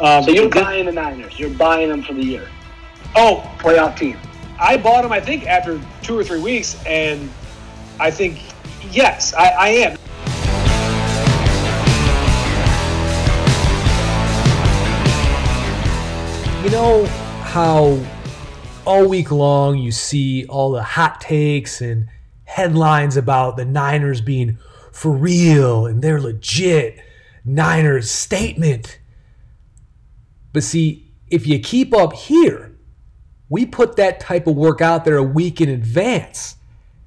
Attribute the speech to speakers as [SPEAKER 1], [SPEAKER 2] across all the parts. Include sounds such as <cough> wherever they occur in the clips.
[SPEAKER 1] Um,
[SPEAKER 2] So you're buying the Niners. You're buying them for the year.
[SPEAKER 1] Oh,
[SPEAKER 2] Playoff team.
[SPEAKER 1] I bought them. I think after two or three weeks, and I think yes, I, I am.
[SPEAKER 3] You know how all week long you see all the hot takes and headlines about the Niners being for real and they're legit Niners statement. But see, if you keep up here, we put that type of work out there a week in advance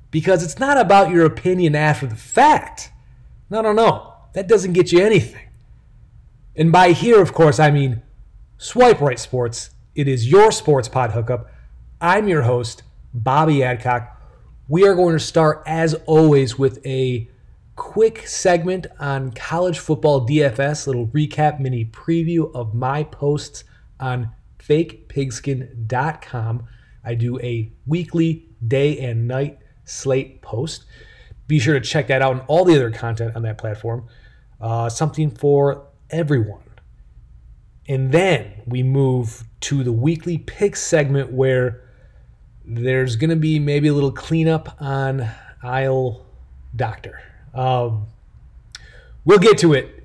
[SPEAKER 3] because it's not about your opinion after the fact. No, no, no. That doesn't get you anything. And by here, of course, I mean Swipe Right Sports. It is your sports pod hookup. I'm your host, Bobby Adcock. We are going to start, as always, with a quick segment on college football DFS, little recap mini preview of my posts on fakepigskin.com. I do a weekly day and night slate post. Be sure to check that out and all the other content on that platform. Uh, something for everyone. And then we move to the weekly pick segment where there's going to be maybe a little cleanup on aisle doctor. Um, we'll get to it.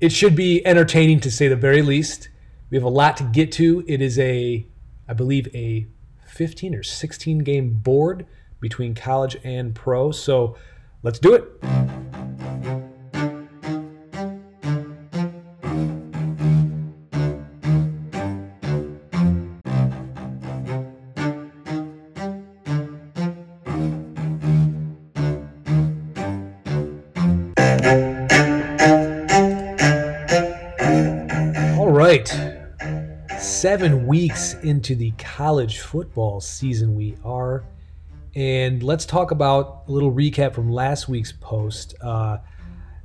[SPEAKER 3] It should be entertaining to say the very least. We have a lot to get to. It is a, I believe, a 15 or 16 game board between college and pro. So let's do it. Seven weeks into the college football season, we are. And let's talk about a little recap from last week's post. Uh,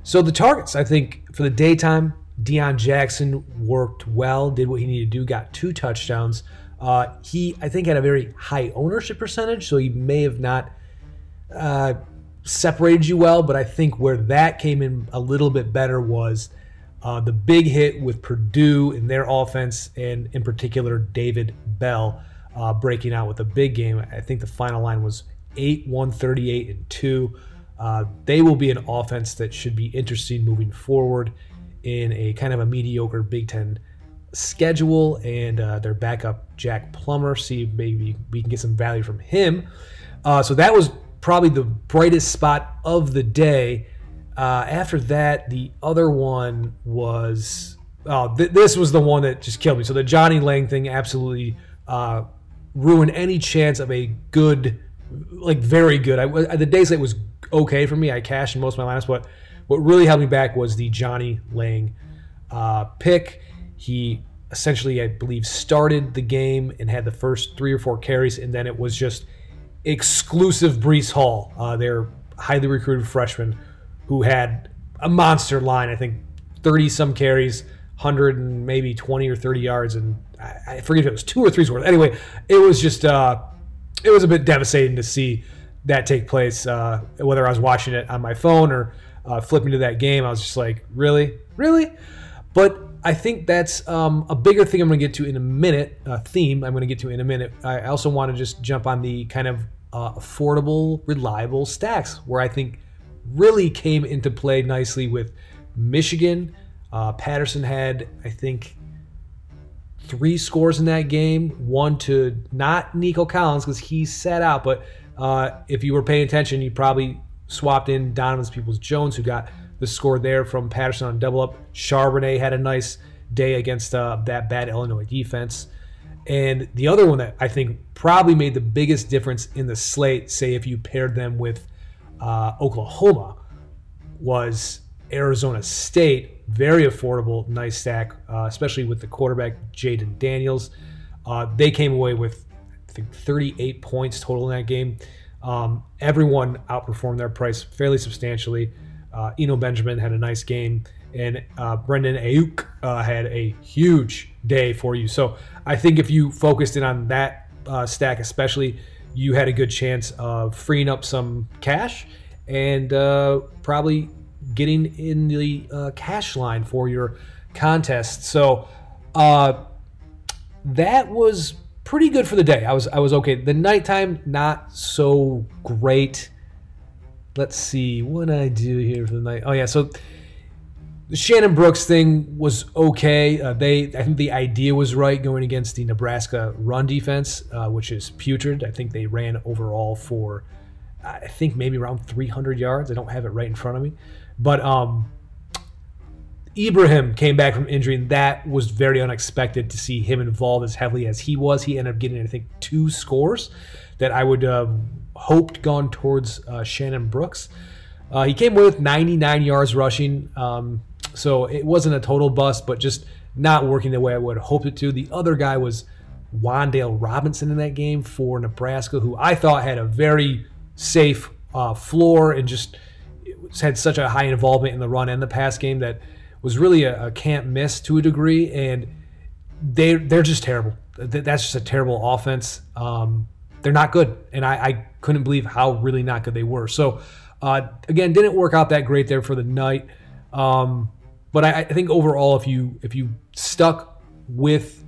[SPEAKER 3] so, the targets, I think, for the daytime, Deion Jackson worked well, did what he needed to do, got two touchdowns. Uh, he, I think, had a very high ownership percentage, so he may have not uh, separated you well, but I think where that came in a little bit better was uh, the big hit with Purdue in their offense, and in particular, David Bell uh, breaking out with a big game. I think the final line was 8 138 and 2. Uh, they will be an offense that should be interesting moving forward in a kind of a mediocre Big Ten schedule, and uh, their backup, Jack Plummer. See, maybe we can get some value from him. Uh, so that was probably the brightest spot of the day. Uh, after that, the other one was oh, th- this was the one that just killed me. So the Johnny Lang thing absolutely uh, ruined any chance of a good, like very good. I the day slate was okay for me. I cashed in most of my lineups, but what really held me back was the Johnny Lang uh, pick. He essentially, I believe, started the game and had the first three or four carries, and then it was just exclusive Breece Hall, uh, their highly recruited freshman, who had a monster line. I think thirty some carries, hundred and maybe twenty or thirty yards, and I, I forget if it was two or three's worth. Anyway, it was just uh, it was a bit devastating to see that take place. Uh, whether I was watching it on my phone or uh, flipping to that game, I was just like, really, really. But I think that's um, a bigger thing I'm going to get to in a minute. A theme I'm going to get to in a minute. I also want to just jump on the kind of uh, affordable, reliable stacks where I think really came into play nicely with Michigan. Uh, Patterson had, I think, three scores in that game. One to not Nico Collins because he sat out, but uh, if you were paying attention, you probably swapped in Donovan's Peoples Jones, who got the score there from Patterson on double up. Charbonnet had a nice day against uh, that bad Illinois defense. And the other one that I think probably made the biggest difference in the slate, say if you paired them with uh, Oklahoma, was Arizona State. Very affordable, nice stack, uh, especially with the quarterback Jayden Daniels. Uh, they came away with, I think, 38 points total in that game. Um, everyone outperformed their price fairly substantially. Uh, Eno Benjamin had a nice game, and uh, Brandon Aiyuk uh, had a huge day for you. So I think if you focused in on that stack, especially, you had a good chance of freeing up some cash and uh, probably getting in the uh, cash line for your contest. So uh, that was pretty good for the day. I was I was okay. The nighttime not so great. Let's see what I do here for the night. Oh yeah, so the Shannon Brooks thing was okay. Uh, they I think the idea was right going against the Nebraska run defense, uh, which is putrid. I think they ran overall for I think maybe around 300 yards. I don't have it right in front of me, but um, Ibrahim came back from injury, and that was very unexpected to see him involved as heavily as he was. He ended up getting, I think, two scores that I would have hoped gone towards uh, Shannon Brooks. Uh, he came with 99 yards rushing, um, so it wasn't a total bust, but just not working the way I would have hoped it to. The other guy was Wan'Dale Robinson in that game for Nebraska, who I thought had a very safe uh, floor and just had such a high involvement in the run and the pass game that – was really a, a can't miss to a degree, and they they're just terrible. That's just a terrible offense. Um, they're not good, and I, I, couldn't believe how really not good they were. So uh, again, didn't work out that great there for the night. Um, but I, I, think overall, if you if you stuck with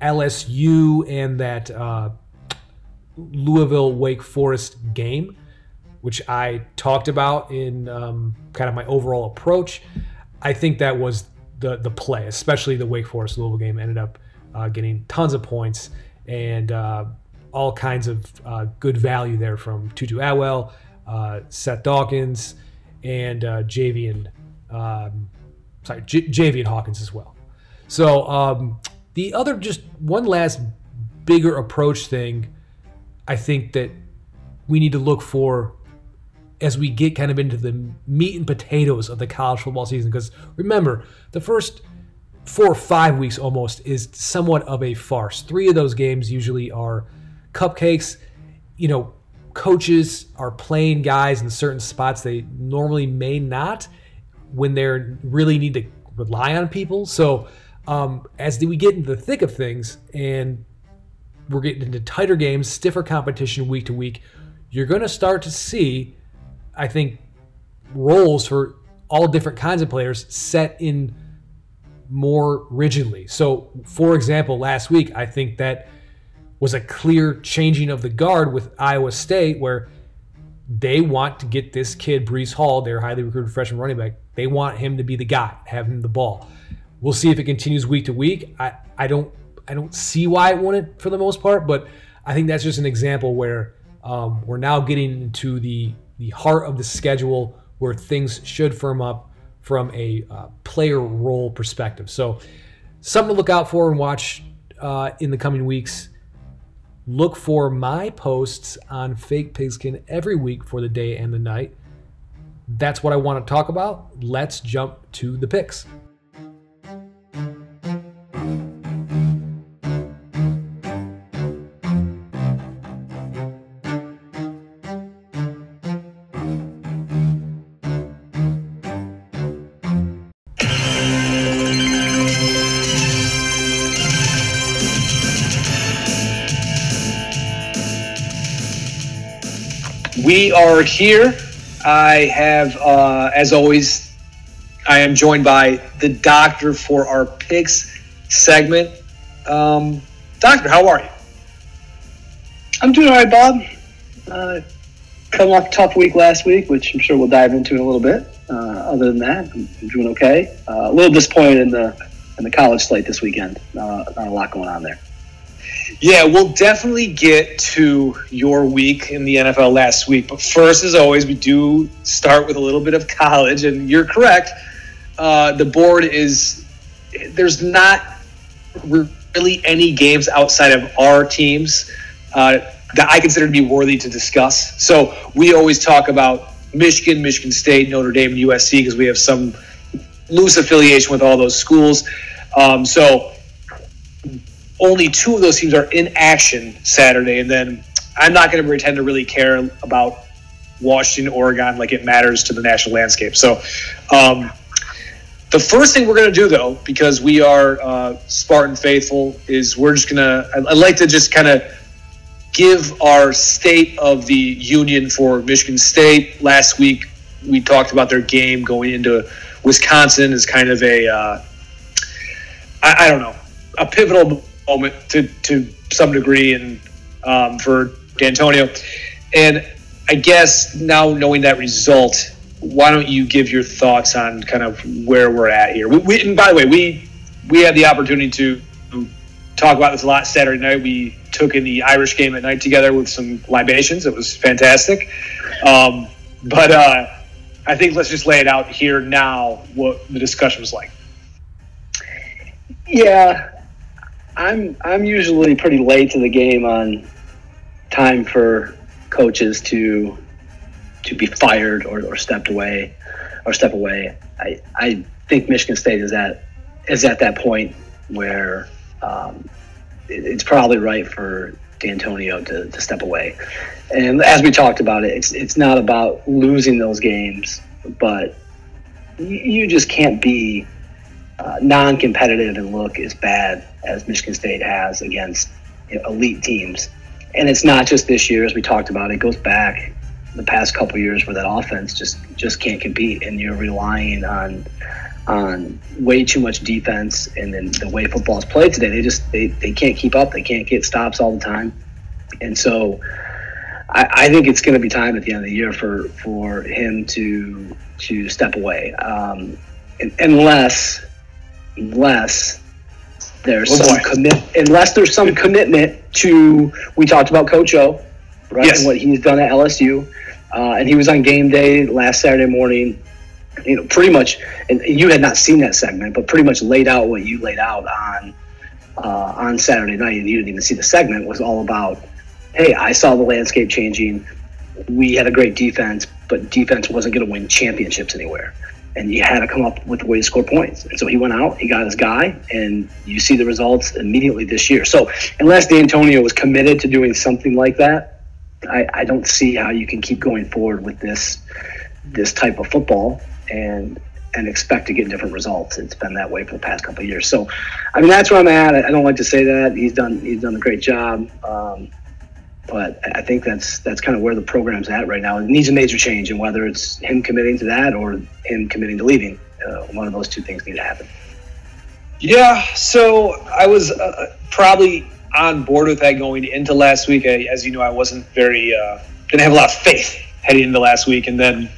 [SPEAKER 3] LSU and that uh, Louisville Wake Forest game, which I talked about in um, kind of my overall approach, I think that was the the play, especially the Wake Forest Louisville game ended up uh, getting tons of points and uh, all kinds of uh, good value there from Tutu Atwell, uh, Seth Dawkins, and uh, Javian, um, sorry, J- Javian Hawkins as well. So um, the other, just one last bigger approach thing, I think that we need to look for as we get kind of into the meat and potatoes of the college football season. Because remember, the first four or five weeks almost is somewhat of a farce. Three of those games usually are cupcakes. You know, coaches are playing guys in certain spots they normally may not when they really need to rely on people. So um, as we get into the thick of things and we're getting into tighter games, stiffer competition week to week, you're going to start to see I think roles for all different kinds of players set in more rigidly. So, for example, last week, I think that was a clear changing of the guard with Iowa State, where they want to get this kid, Breece Hall, their highly recruited freshman running back, they want him to be the guy, have him the ball. We'll see if it continues week to week. I, I don't I don't see why it wouldn't for the most part, but I think that's just an example where um, we're now getting into the the heart of the schedule where things should firm up from a uh, player role perspective. So, something to look out for and watch uh, in the coming weeks. Look for my posts on Fake Pigskin every week for the day and the night. That's what I want to talk about. Let's jump to the picks.
[SPEAKER 4] We are here. I have, uh, as always, I am joined by the doctor for our picks segment. Um, doctor, how are you?
[SPEAKER 2] I'm doing all right, Bob. Uh, coming off a tough week last week, which I'm sure we'll dive into in a little bit. Uh, other than that, I'm, doing okay. Uh, a little disappointed in the in the college slate this weekend. Uh, not a lot going on there.
[SPEAKER 4] Yeah, we'll definitely get to your week in the NFL last week. But first, as always, we do start with a little bit of college. And you're correct. Uh, the board is, there's not really any games outside of our teams uh, that I consider to be worthy to discuss. So we always talk about Michigan, Michigan State, Notre Dame, and USC because we have some loose affiliation with all those schools. Um, so only two of those teams are in action Saturday, and then I'm not going to pretend to really care about Washington, Oregon, like it matters to the national landscape. So, um, the first thing we're going to do, though, because we are uh, Spartan faithful, is we're just going to. I'd like to just kind of give our state of the union for Michigan State. Last week, we talked about their game going into Wisconsin as kind of a uh,
[SPEAKER 3] I, I don't know, a pivotal moment to to some degree, and um, for D'Antonio. And I guess now knowing that result, why don't you give your thoughts on kind of where we're at here? We, we, and by the way, we we had the opportunity to talk about this a lot Saturday night. We took in the Irish game at night together with some libations. It was fantastic. Um, but uh, I think let's just lay it out here now what the discussion was like.
[SPEAKER 2] Yeah, I'm I'm usually pretty late to the game on time for coaches to to be fired or, or stepped away or step away. I, I think Michigan State is at is at that point where um, it, it's probably right for D'Antonio to, to step away. And as we talked about it, it's it's not about losing those games, but you, you just can't be uh, non-competitive and look as bad as Michigan State has against you know, elite teams. And it's not just this year, as we talked about. It goes back the past couple years where that offense just just can't compete, and you're relying on on way too much defense. And then the way football is played today, they just they, they can't keep up. They can't get stops all the time, and so. I, I think it's going to be time at the end of the year for, for him to to step away, um, unless unless there's
[SPEAKER 3] oh
[SPEAKER 2] some commit unless there's some commitment to we talked about Coach O, right?
[SPEAKER 3] Yes.
[SPEAKER 2] And what he's done at LSU. Uh, and he was on game day last Saturday morning. You know, pretty much, and you had not seen that segment, but pretty much laid out what you laid out on uh, on Saturday night. And you didn't even see the segment. Was all about, hey, I saw the landscape changing. We had a great defense, but defense wasn't going to win championships anywhere and you had to come up with a way to score points. And so he went out, he got his guy, and you see the results immediately this year. So unless D'Antonio was committed to doing something like that, I, I don't see how you can keep going forward with this this type of football and and expect to get different results. It's been that way for the past couple of years. So, I mean, that's where I'm at. I don't like to say that he's done he's done a great job. Um, but I think that's that's kind of where the program's at right now. It needs a major change, and whether it's him committing to that or him committing to leaving, uh, one of those two things need to happen.
[SPEAKER 3] Yeah, so I was uh, probably on board with that going into last week. I, as you know, I wasn't very uh, didn't have a lot of faith heading into last week, and then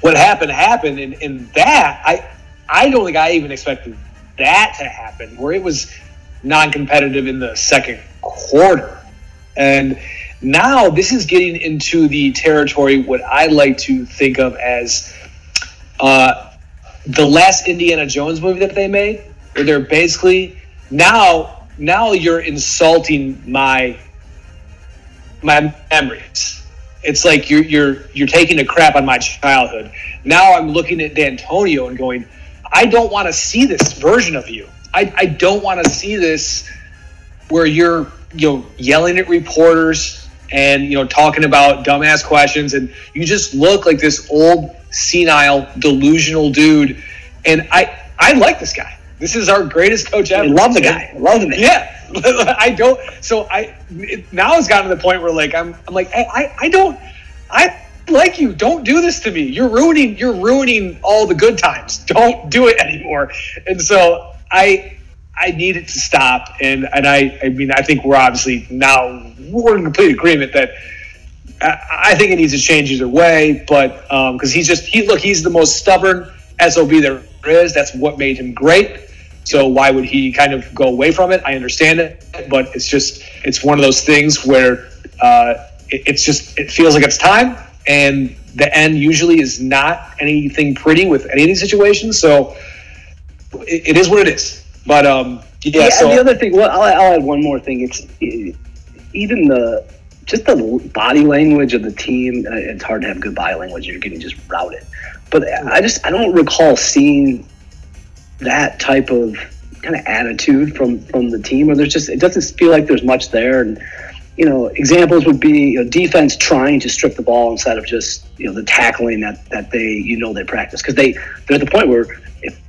[SPEAKER 3] what happened happened, and, and that I I don't think I even expected that to happen, where it was non-competitive in the second quarter. And now this is getting into the territory what I like to think of as uh, the last Indiana Jones movie that they made, where they're basically now now you're insulting my my memories. It's like you're you're you're taking a crap on my childhood. Now I'm looking at D'Antonio and going, I don't want to see this version of you. I, I don't want to see this where you're you know yelling at reporters and you know talking about dumbass questions. And you just look like this old senile delusional dude. And i i like this guy. This is our greatest coach ever.
[SPEAKER 2] I love the guy. I love the man
[SPEAKER 3] yeah. <laughs> I don't so i it, now it's gotten to the point where like i'm i'm like I, I i don't i like you. Don't do this to me. You're ruining you're ruining all the good times. Don't do it anymore. And so i I need it to stop. And and I I mean I think we're obviously now we're in complete agreement that I, I think it needs to change either way. But because um, he's just he look he's the most stubborn sob there is. That's what made him great. So why would he kind of go away from it? I understand it, but it's just it's one of those things where uh, it, it's just it feels like it's time, and the end usually is not anything pretty with any of these situations. So it, it is what it is. But um, yeah.
[SPEAKER 2] yeah
[SPEAKER 3] so
[SPEAKER 2] the other thing, well, I'll, I'll add one more thing. It's even the just the body language of the team. uh, It's hard to have good body language. You're getting just routed. But I just I don't recall seeing that type of kind of attitude from from the team. Or there's just it doesn't feel like there's much there. And you know, examples would be you know, defense trying to strip the ball instead of just you know the tackling that that they you know they practice because they they're at the point where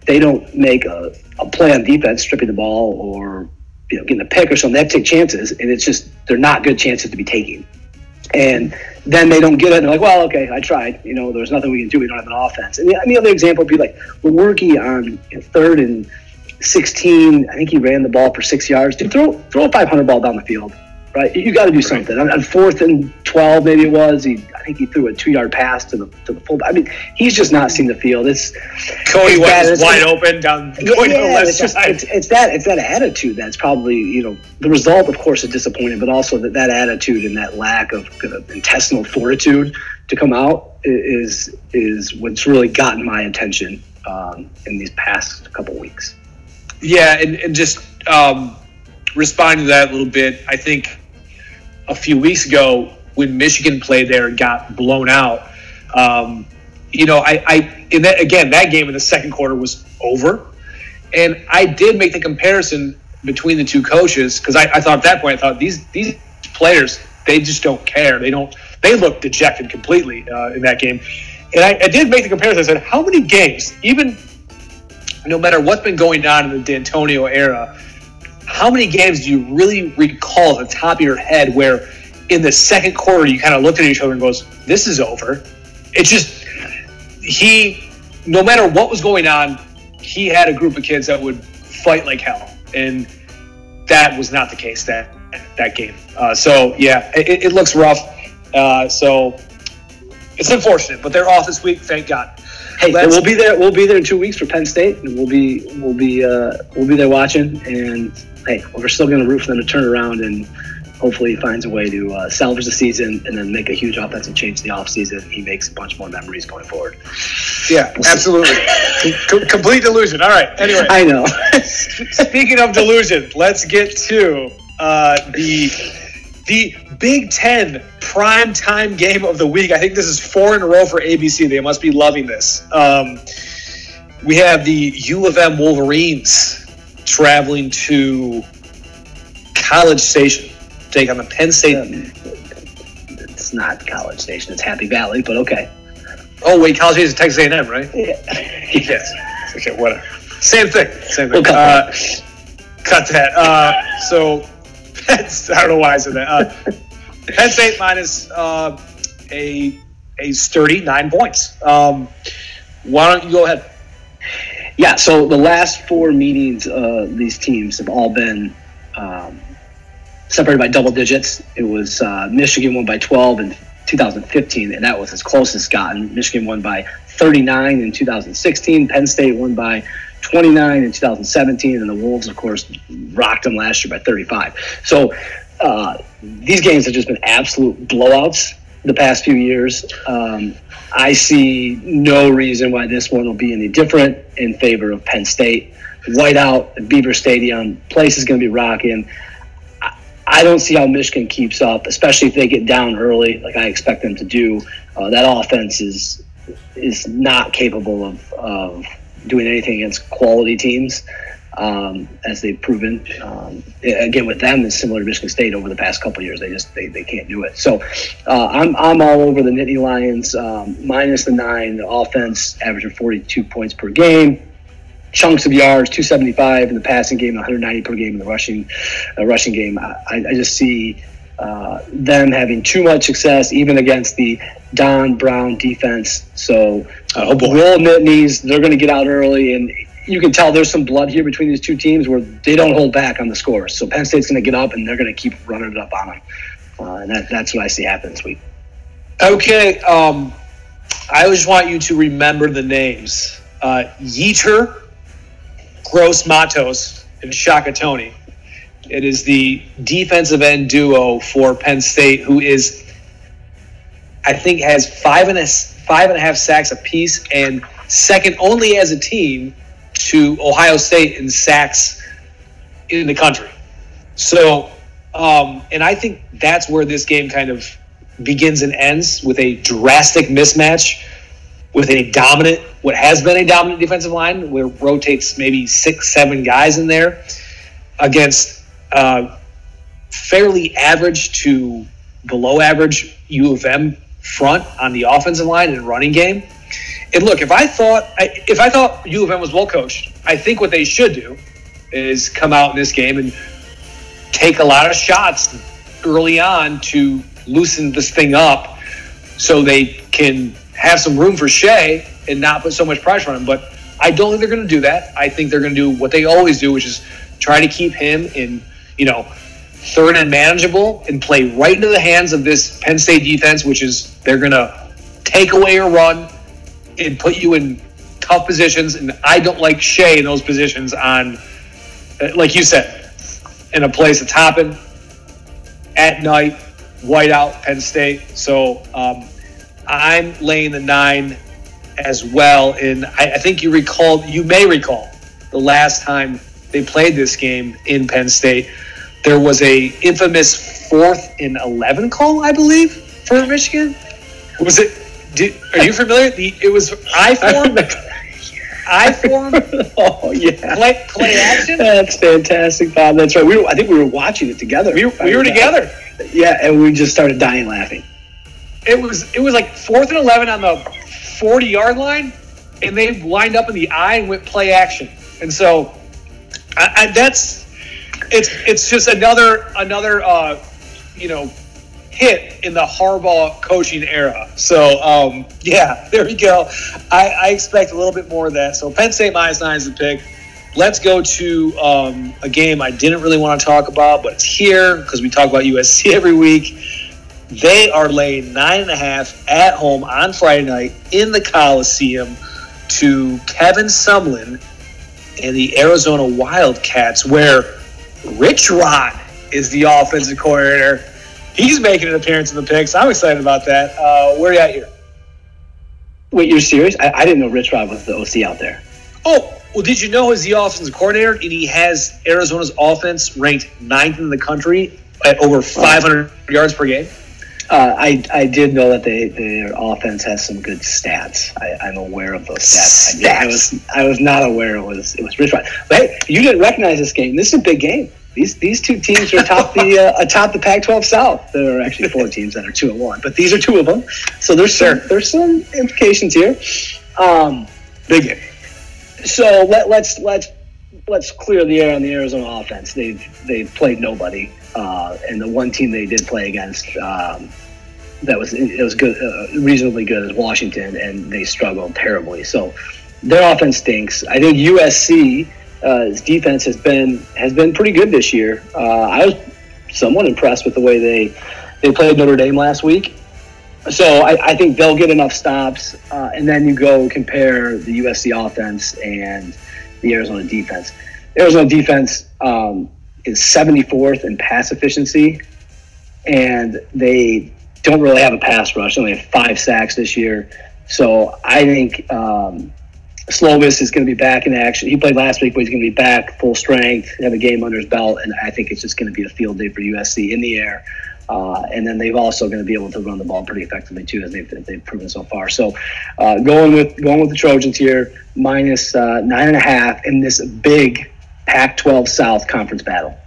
[SPEAKER 2] they don't make a, a play on defense, stripping the ball or you know getting a pick or something, they have to take chances, and it's just they're not good chances to be taking. And then they don't get it. And they're like, well, okay, I tried. You know, there's nothing we can do. We don't have an offense. And the, and the other example would be like working on you know, third and 16. I think he ran the ball for six yards. Dude, throw throw a 500 ball down the field, right? You, got to do something. On, on, fourth and 12, maybe it was. He, I think he threw a two yard pass to the to the full. I mean, he's just not seen the field. It's
[SPEAKER 3] Cody was wide open down
[SPEAKER 2] going yeah, the left it's side. It's, it's, that it's that attitude that's probably you know the result. Of course, is disappointing, but also that that attitude and that lack of, of intestinal fortitude to come out is is what's really gotten my attention um, in these past couple weeks.
[SPEAKER 3] Yeah, and, and just um, responding to that a little bit, I think a few weeks ago when Michigan played there and got blown out, um, you know, I, I in that again that game in the second quarter was over, and I did make the comparison between the two coaches because I, I thought at that point I thought these these players they just don't care. They don't they look dejected completely uh, in that game, and I, I did make the comparison. I said, how many games, even no matter what's been going on in the D'Antonio era, how many games do you really recall at the top of your head where in the second quarter you kind of looked at each other and goes, "This is over." It's just he, no matter what was going on, he had a group of kids that would fight like hell, and that was not the case that that game. Uh, so yeah, it, it, looks rough. Uh, so it's unfortunate, but they're off this week. Thank God.
[SPEAKER 2] Hey, we'll be there. We'll be there in two weeks for Penn State, and we'll be we'll be uh, we'll be there watching. And hey, we're still going to root for them to turn around and hopefully he finds a way to uh, salvage the season and then make a huge offensive change in the offseason. He makes a bunch more memories going forward.
[SPEAKER 3] Yeah, we'll absolutely. Com- complete delusion. All right. Anyway,
[SPEAKER 2] I know. <laughs>
[SPEAKER 3] speaking of delusion, let's get to uh, the the Big Ten prime time game of the week. I think this is four in a row for ABC. They must be loving this. Um, we have the U of M Wolverines traveling to College Station take on the Penn State. Um,
[SPEAKER 2] it's not College Station. It's Happy Valley, but okay.
[SPEAKER 3] Oh wait, College Station is Texas A&M, right? <laughs>
[SPEAKER 2] Yeah.
[SPEAKER 3] yes. Okay, whatever. Same thing. Same thing. We'll cut, uh, that. cut that. Uh, so, <laughs> I don't know why I said that. Uh, Penn State minus uh, a a sturdy nine points. Um, why don't you go ahead?
[SPEAKER 2] Yeah. So the last four meetings, uh, these teams have all been um, separated by double digits. It was uh, Michigan won by 12 in 2015, and that was as close as gotten. Michigan won by 39 in 2016. Penn State won by 29 in 2017, and the Wolves, of course, rocked them last year by 35. So uh, these games have just been absolute blowouts the past few years. Um, I see no reason why this one will be any different in favor of Penn State. Whiteout Beaver Stadium, place is going to be rocking. I don't see how Michigan keeps up, especially if they get down early, like I expect them to do. Uh, that offense is is not capable of, of doing anything against quality teams, um, as they've proven. Um, again, with them, it's similar to Michigan State over the past couple years. They just they, they can't do it. So uh, I'm I'm all over the Nittany Lions um, minus the nine. The offense averaging 42 points per game chunks of yards, 275 in the passing game, 190 per game in the rushing uh, rushing game. I, I just see uh, them having too much success, even against the Don Brown defense. So, oh roll Nittany's, they're going to get out early, and you can tell there's some blood here between these two teams where they don't hold back on the scores. So Penn State's going to get up, and they're going to keep running it up on them, uh, and that, that's what I see happen this week.
[SPEAKER 3] Okay, um, I always want you to remember the names. Uh, Yetur Gross Matos and Shaka Toney. It is the defensive end duo for Penn State, who is, I think, has five and a five and a half sacks apiece, and second only as a team to Ohio State in sacks in the country. So, um, and I think that's where this game kind of begins and ends with a drastic mismatch with a dominant, what has been a dominant defensive line, where rotates maybe six, seven guys in there against uh, fairly average to below average U of M front on the offensive line and running game. And look, if I thought if I thought U of M was well coached, I think what they should do is come out in this game and take a lot of shots early on to loosen this thing up so they can have some room for Shea and not put so much pressure on him. But I don't think they're going to do that. I think they're going to do what they always do, which is try to keep him in, you know, third and manageable and play right into the hands of this Penn State defense, which is they're going to take away your run and put you in tough positions. And I don't like Shea in those positions on, like you said, in a place that's hopping at night, whiteout, Penn State. So um, I'm laying the nine as well. And I, I think you recall, you may recall, the last time they played this game in Penn State, there was a infamous fourth and eleven call, I believe, for Michigan. Was it? Did, are you familiar? The, it was I form. I form. <laughs>
[SPEAKER 2] oh yeah.
[SPEAKER 3] Play, play action.
[SPEAKER 2] That's fantastic, Bob. That's right. We were, I think we were watching it together.
[SPEAKER 3] We, we were together.
[SPEAKER 2] Yeah, and we just started dying laughing.
[SPEAKER 3] It was it was like fourth and eleven on the forty yard line, and they lined up in the eye and went play action. And so, I, I, that's it's it's just another another uh, you know hit in the Harbaugh coaching era. So um, yeah, <laughs> there we go. I, I, expect a little bit more of that. So Penn State minus nine is the pick. Let's go to um, a game I didn't really want to talk about, but it's here because we talk about USC <laughs> every week. They are laying nine and a half at home on Friday night in the Coliseum to Kevin Sumlin and the Arizona Wildcats, where Rich Rod is the offensive coordinator. He's making an appearance in the picks. I'm excited about that. Uh, where are you at here?
[SPEAKER 2] Wait, you're serious? I, I, didn't know Rich Rod was the OC out there.
[SPEAKER 3] Oh, well, did you know he's the offensive coordinator and he has Arizona's offense ranked ninth in the country at over 500 yards per game?
[SPEAKER 2] Uh, I, I did know that they, their offense has some good stats. I, am aware of those stats.
[SPEAKER 3] stats. I,
[SPEAKER 2] I, was I was not aware it was it was Rich Rod. But hey, you didn't recognize this game. This is a big game. These these two teams are atop the <laughs> uh, atop the Pac-12 South. There are actually four <laughs> teams that are two and one, but these are two of them. So there's some there's some implications here. Um,
[SPEAKER 3] big game.
[SPEAKER 2] So let, let's let's let's clear the air on the Arizona offense. They've they've played nobody, uh, and the one team they did play against um, that was it was good, uh, reasonably good is Washington, and they struggled terribly. So their offense stinks. I think USC uh, defense has been has been pretty good this year. Uh, I was somewhat impressed with the way they they played Notre Dame last week. So I, I think they'll get enough stops, uh, and then you go compare the USC offense and the Arizona defense. Arizona defense um, is 74th in pass efficiency, and they don't really have a pass rush. They only have five sacks this year. So I think um, Slovis is going to be back in action. He played last week, but he's going to be back full strength, have a game under his belt, and I think it's just going to be a field day for USC in the air. Uh, and then they've also going to be able to run the ball pretty effectively too, as they've, they've proven so far. So, uh, going with going with the Trojans here, minus, uh, nine and a half in this big Pac-12 South conference battle.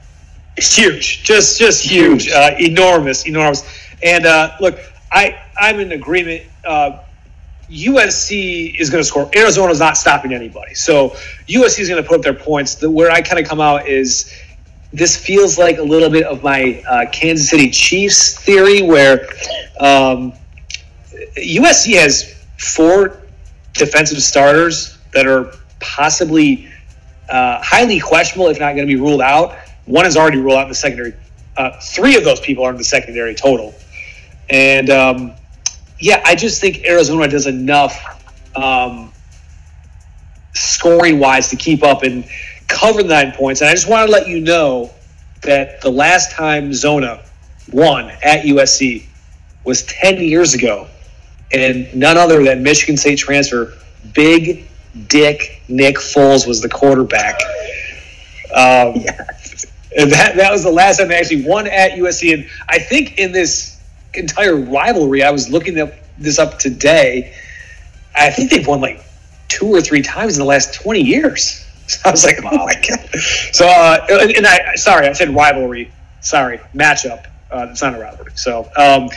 [SPEAKER 3] It's huge, just just huge, huge. Uh, enormous, enormous. And uh, look, I I'm in agreement. USC is going to score. Arizona is not stopping anybody. So USC is going to put up their points. The, where I kind of come out is this feels like a little bit of my uh, Kansas City Chiefs theory, where um, USC has four defensive starters that are possibly uh, highly questionable, if not going to be ruled out. One is already ruled out in the secondary. Uh, three of those people are in the secondary total. And um, yeah, I just think Arizona does enough um, scoring wise to keep up and cover the nine points. And I just want to let you know that the last time Zona won at USC was 10 years ago. And none other than Michigan State transfer, Big Dick Nick Foles was the quarterback. Um, <laughs> yes. And that, that was the last time they actually won at USC. And I think in this entire rivalry. I was looking up this up today. I think they've won like two or three times in the last 20 years. <laughs> So I was like, oh my god. So uh, and I sorry, I said rivalry. Sorry, matchup. Uh, it's not a rivalry. So um,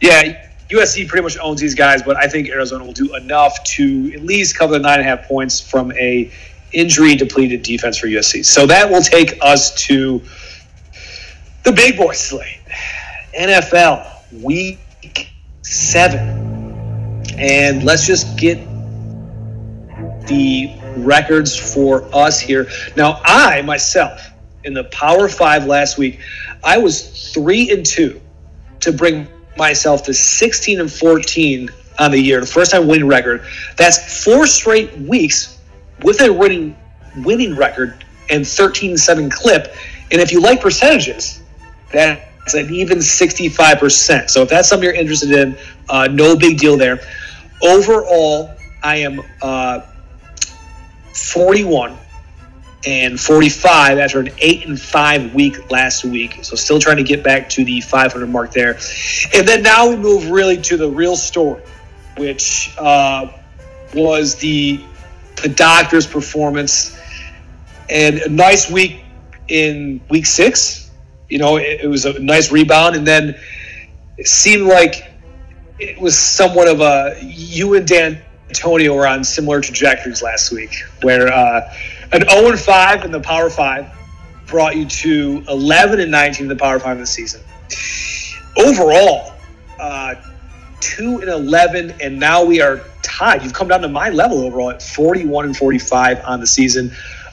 [SPEAKER 3] yeah, USC pretty much owns these guys, but I think Arizona will do enough to at least cover the nine and a half points from a injury depleted defense for USC. So that will take us to the big boy slate. <sighs> NFL week seven. And let's just get the records for us here. Now, I myself in the Power Five last week, I was three and two to bring myself to 16 and 14 on the year, the first time winning record. That's four straight weeks with a winning winning record and 13-7 clip. And if you like percentages, that's an even 65%. So if that's something you're interested in, uh, no big deal there. Overall, I am uh, 41 and 45 after an 8 and 5 week last week. So still trying to get back to the 500 mark there. And then now we move really to the real story, which uh, was the the doctor's performance and a nice week in week 6. You know, it, it was a nice rebound and then it seemed like it was somewhat of a you and Dan Antonio were on similar trajectories last week, where uh, an 0 and 5 in the Power Five brought you to 11 and 19 in the Power Five of the season. Overall, uh, 2 and 11, and now we are tied. You've come down to my level overall at 41 and 45 on the season.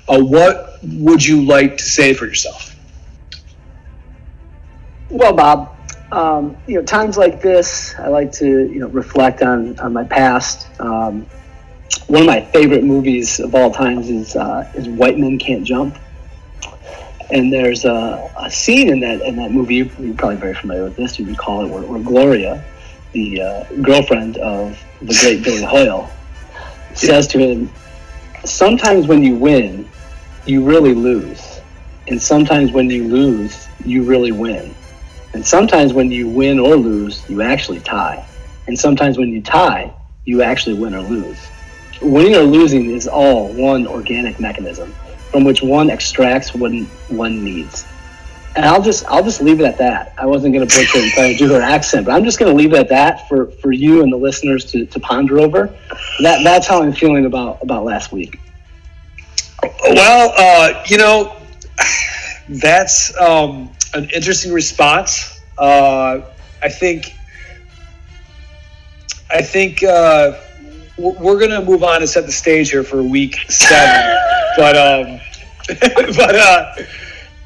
[SPEAKER 3] Uh, what would you like to say for yourself?
[SPEAKER 2] Well, Bob, um, you know, times like this, I like to you know reflect on on my past. Um, one of my favorite movies of all times is uh, is White Men Can't Jump, and there's a, a, scene in that in that movie. You're probably very familiar with this. You recall it, where, where Gloria, the uh, girlfriend of the great Billy <laughs> Hoyle, says to him, "Sometimes when you win, you really lose, and sometimes when you lose, you really win." And sometimes when you win or lose, you actually tie. And sometimes when you tie, you actually win or lose. Winning or losing is all one organic mechanism from which one extracts what one needs. And I'll just I'll just leave it at that. I wasn't going to butcher and try to do her accent, but I'm just going to leave it at that for, for you and the listeners to, to ponder over. That that's how I'm feeling about about last week.
[SPEAKER 3] Well, uh, you know, <sighs> that's um, an interesting response. Uh, I think. I think uh, we're going to move on and set the stage here for week seven, <laughs> but um, <laughs> but uh,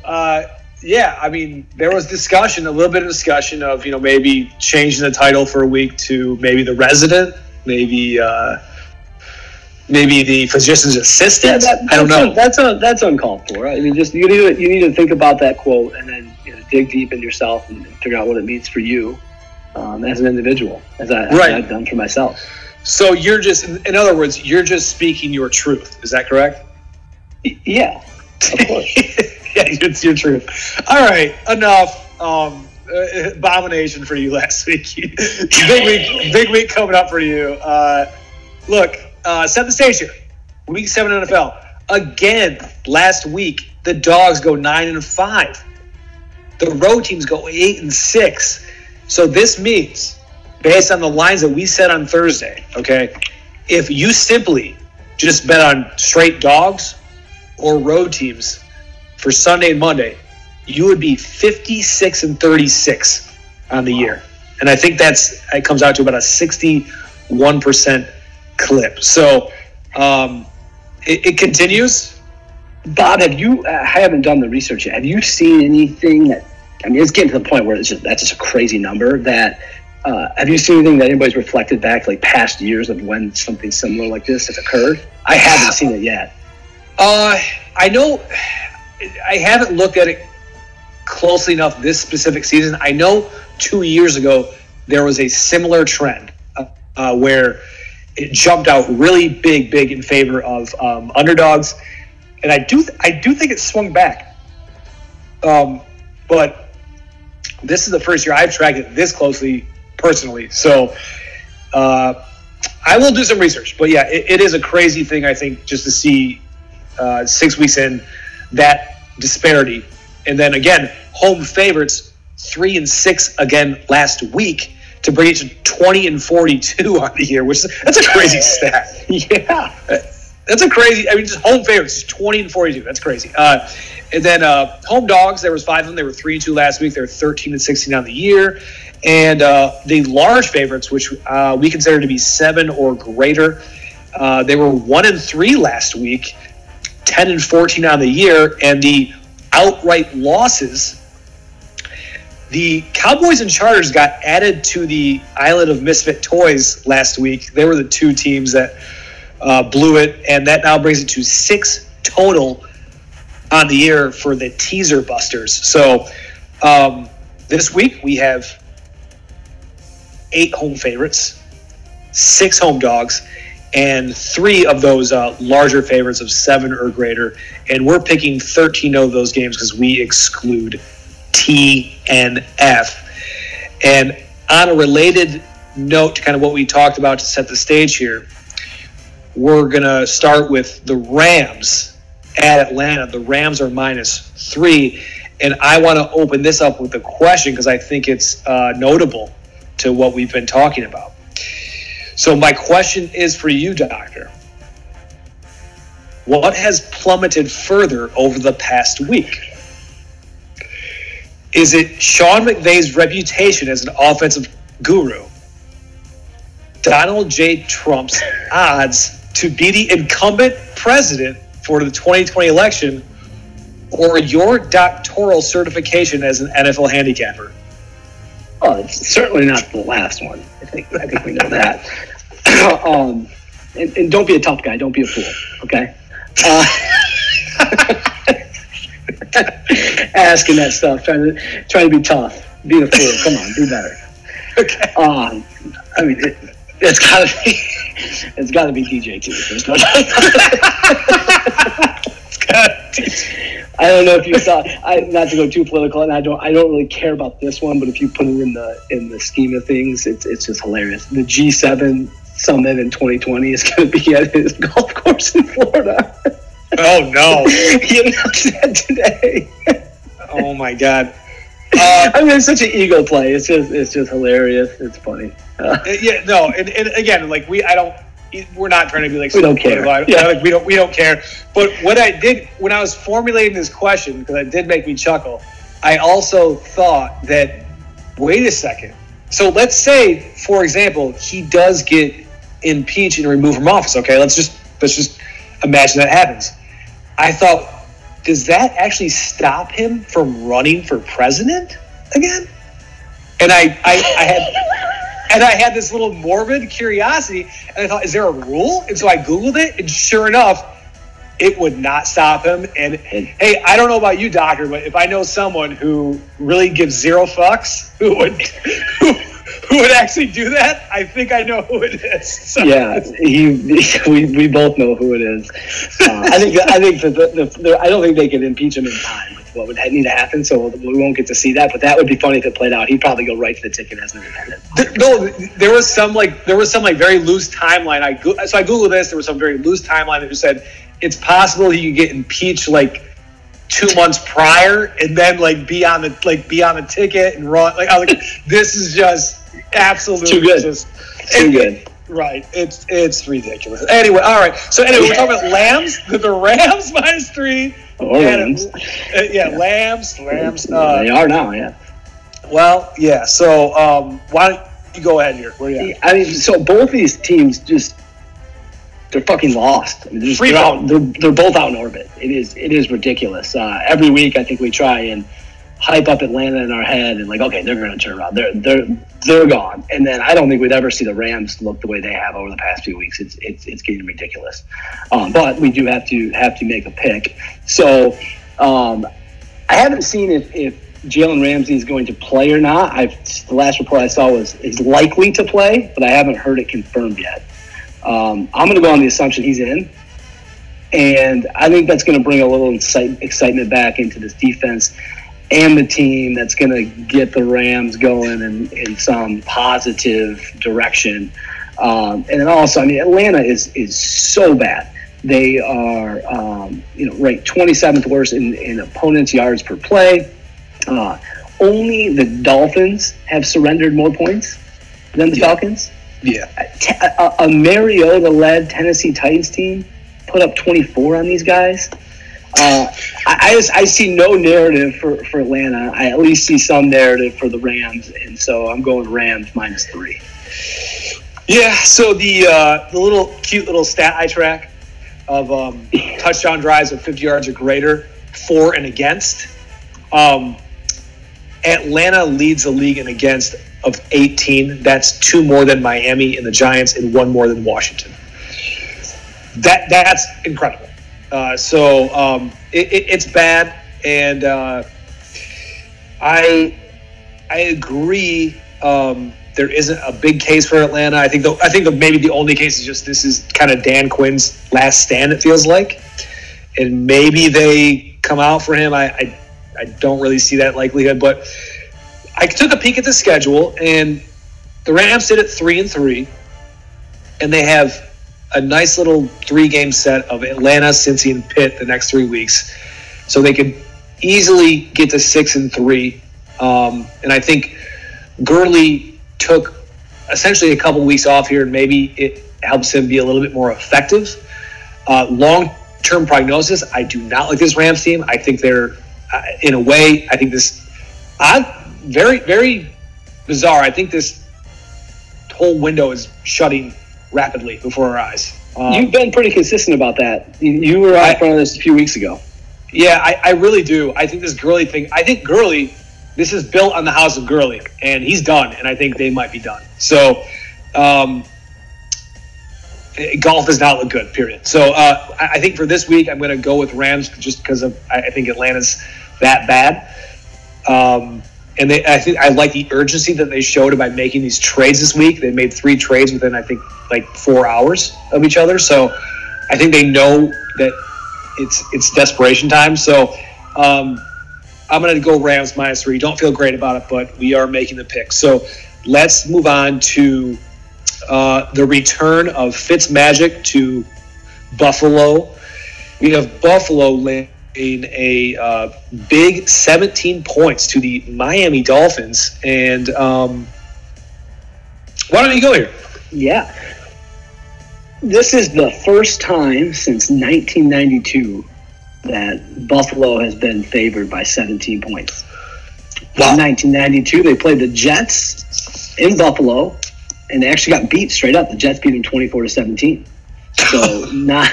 [SPEAKER 3] uh, yeah, I mean, there was discussion, a little bit of discussion of you know maybe changing the title for a week to maybe the resident, maybe. Uh, maybe the physician's assistant. Yeah, that, I don't know.
[SPEAKER 2] that's a, that's uncalled for. I mean, just you need to you need to think about that quote and then you know, dig deep in yourself and figure out what it means for you um, as an individual, as, I, right. I've done for myself.
[SPEAKER 3] So you're just, in other words, you're just speaking your truth. Is that correct?
[SPEAKER 2] Yeah, of course. <laughs>
[SPEAKER 3] yeah, it's your truth. All right, enough. Um, uh, abomination for you <laughs> last week. big week, big week coming up for you. Uh, look, uh, set the stage here. Week seven NFL. Again, last week the dogs go nine and five. The road teams go eight and six. So this means, based on the lines that we set on Thursday, okay, if you simply just bet on straight dogs or road teams for Sunday and Monday, you would be 56 and 36 on the wow. year. And I think that's it comes out to about a 61% clip. So um, it, it, continues.
[SPEAKER 2] Bob, have you? Uh, I haven't done the research yet. Have you seen anything that? I mean, it's getting to the point where it's just that's just a crazy number. That uh, have you seen anything that anybody's reflected back like past years of when something similar like this has occurred? I haven't seen it yet.
[SPEAKER 3] Uh, I know. I haven't looked at it closely enough this specific season. I know two years ago there was a similar trend uh, uh where it jumped out really big, big in favor of um, underdogs, and I do, th- I do think it swung back. Um, but this is the first year I've tracked it this closely personally, so uh, I will do some research. But yeah, it, it is a crazy thing. I think just to see uh, six weeks in that disparity, and then again, home favorites three and six again last week to bring it to 20 and 42 <laughs> on the year, which is, that's a crazy <laughs> stat. <laughs>
[SPEAKER 2] Yeah.
[SPEAKER 3] That's a crazy, I mean, just home favorites, 20 and 42. That's crazy. Uh, and then uh, home dogs, there was five of them. They were 3 and 2 last week. They were 13 and 16 on the year. And uh, the large favorites, which uh, we consider to be seven or greater, Uh, they were one and three last week, ten and fourteen on the year, and the outright losses. The Cowboys and Chargers got added to the Island of Misfit Toys last week. They were the two teams that uh, blew it, and that now brings it to six total on the year for the teaser busters. So um, this week we have eight home favorites, six home dogs, and three of those uh, larger favorites of seven or greater. And we're picking 13 of those games because we exclude T and F. And on a related note to kind of what we talked about to set the stage here, we're going to start with the Rams at Atlanta. The Rams are minus three. And I want to open this up with a question because I think it's uh, notable to what we've been talking about. So, my question is for you, Doctor. What has plummeted further over the past week? Is it Sean McVay's reputation as an offensive guru? Donald J. Trump's odds to be the incumbent president for the 2020 election, or your doctoral certification as an NFL handicapper?
[SPEAKER 2] Oh, it's certainly not the last one. I think I think we know that. <coughs> um, and, and, don't be a tough guy. Don't be a fool. Okay. Uh, <laughs> asking that stuff, trying to trying to be tough, being a fool. Come on, do better. <laughs> Okay. Um, I mean, it, has gotta be it's gotta be <laughs> DJ too. There's no. <laughs> I don't know if you saw. I not to go too political, and I don't. I don't really care about this one. But if you put it in the in the scheme of things, it's it's just hilarious. The G7 summit in 2020 is going to be at his golf course in Florida.
[SPEAKER 3] Oh no! <laughs>
[SPEAKER 2] he announced that today.
[SPEAKER 3] oh my god!
[SPEAKER 2] Uh, I mean, it's such an ego play. It's just it's just hilarious. It's funny.
[SPEAKER 3] Uh, yeah, no, and, and again, like we, I don't we're not trying to be like
[SPEAKER 2] we don't care.
[SPEAKER 3] Yeah. Like we don't we don't care. But what I did when I was formulating this question because it did make me chuckle, I also thought that wait a second. So let's say, for example, he does get impeached and removed from office. Okay, let's just let's just imagine that happens. I thought, does that actually stop him from running for president again? And I I, I had and I had this little morbid curiosity, and I thought, is there a rule? And so I Googled it, and sure enough, it would not stop him. And, and hey, I don't know about you, doctor, but if I know someone who really gives zero fucks, who would <laughs> who, who would actually do that, I think I know who it is. <laughs>
[SPEAKER 2] So. Yeah, he, <laughs> we, we both know who it is. Uh, I think I think the, the, the, I don't think they can impeach him in time what would need to happen. So we won't get to see that. But that would be funny if it played out. He'd probably go right to the ticket as an independent.
[SPEAKER 3] There, no, there was some like there was some like very loose timeline. I so I googled this. There was some very loose timeline that just said it's possible he could get impeached like two months prior and then like be on the like be on the ticket and run. Like I was like, <laughs> this is just absolutely
[SPEAKER 2] too good.
[SPEAKER 3] Just,
[SPEAKER 2] too and, good.
[SPEAKER 3] Right. It's it's ridiculous. Anyway, all right. So anyway, we're talking about lambs. The, the Rams <laughs> minus three.
[SPEAKER 2] Or lambs.
[SPEAKER 3] Uh, yeah, yeah, lambs. Lambs. Uh,
[SPEAKER 2] they are now. Yeah.
[SPEAKER 3] Well, yeah. So um, why don't you go ahead here? Where you
[SPEAKER 2] at? I mean, so both these teams just they're fucking lost. I mean, they're, they're, out, they're, they're both out in orbit. It is it is ridiculous. Uh, every week, I think we try and hype up Atlanta in our head and like, okay, they're going to turn around. They're they're they're gone. And then I don't think we'd ever see the Rams look the way they have over the past few weeks. It's it's, it's getting ridiculous. Um, but we do have to have to make a pick. So um, I haven't seen if if Jalen Ramsey is going to play or not. I've the last report I saw was is likely to play, but I haven't heard it confirmed yet. Um, I'm going to go on the assumption he's in. And I think that's going to bring a little excitement back into this defense and the team that's going to get the Rams going in, in some positive direction. Um, and then also, I mean, Atlanta is is so bad. They are, um, you know, ranked 27th worst in, in opponents' yards per play. Uh, only the Dolphins have surrendered more points than the
[SPEAKER 3] yeah.
[SPEAKER 2] Falcons.
[SPEAKER 3] Yeah.
[SPEAKER 2] A, a Mariota-led Tennessee Titans team put up 24 on these guys. Uh, I, I, just, I see no narrative for, for Atlanta. I at least see some narrative for the Rams, and so I'm going Rams minus three.
[SPEAKER 3] Yeah, so the uh, the little cute little stat I track of um, <laughs> touchdown drives of 50 yards or greater for and against. Um, Atlanta leads the league in against of 18. That's two more than Miami and the Giants, and one more than Washington. That that's incredible. Uh, so um, it, it, it's bad, and uh, I I agree. Um, there isn't a big case for Atlanta. I think the, I think the, maybe the only case is just this is kind of Dan Quinn's last stand. It feels like, and maybe they come out for him. I, I I don't really see that likelihood, but I took a peek at the schedule, and the Rams sit at three and three, and they have a nice little three-game set of Atlanta, Cincy, and Pitt the next three weeks, so they could easily get to six and three. Um, and I think Gurley took essentially a couple weeks off here, and maybe it helps him be a little bit more effective. Uh, long-term prognosis: I do not like this Rams team. I think they're, uh, in a way, I think this. I very, very bizarre. I think this whole window is shutting rapidly before our eyes.
[SPEAKER 2] Um, You've been pretty consistent about that. You, you were out front of this a few weeks ago.
[SPEAKER 3] Yeah, I, I, really do. I think this Gurley thing. I think Gurley. This is built on the house of Gurley, and he's done. And I think they might be done. So, um, Goff does not look good. Period. So, uh, I, I think for this week, I'm going to go with Rams just because of I think Atlanta's that bad. Um, and they, I think I like the urgency that they showed by making these trades this week. They made three trades within I think like four hours of each other. So I think they know that it's it's desperation time. So um, I'm going to go Rams minus three. Don't feel great about it, but we are making the pick. So let's move on to uh, the return of Fitz Magic to Buffalo. We have Buffalo a uh, big 17 points to the Miami Dolphins. And um, why don't you go here?
[SPEAKER 2] Yeah. This is the first time since 1992 that Buffalo has been favored by 17 points. Wow. In 1992, they played the Jets in Buffalo, and they actually got beat straight up. The Jets beat them 24 to 17. So not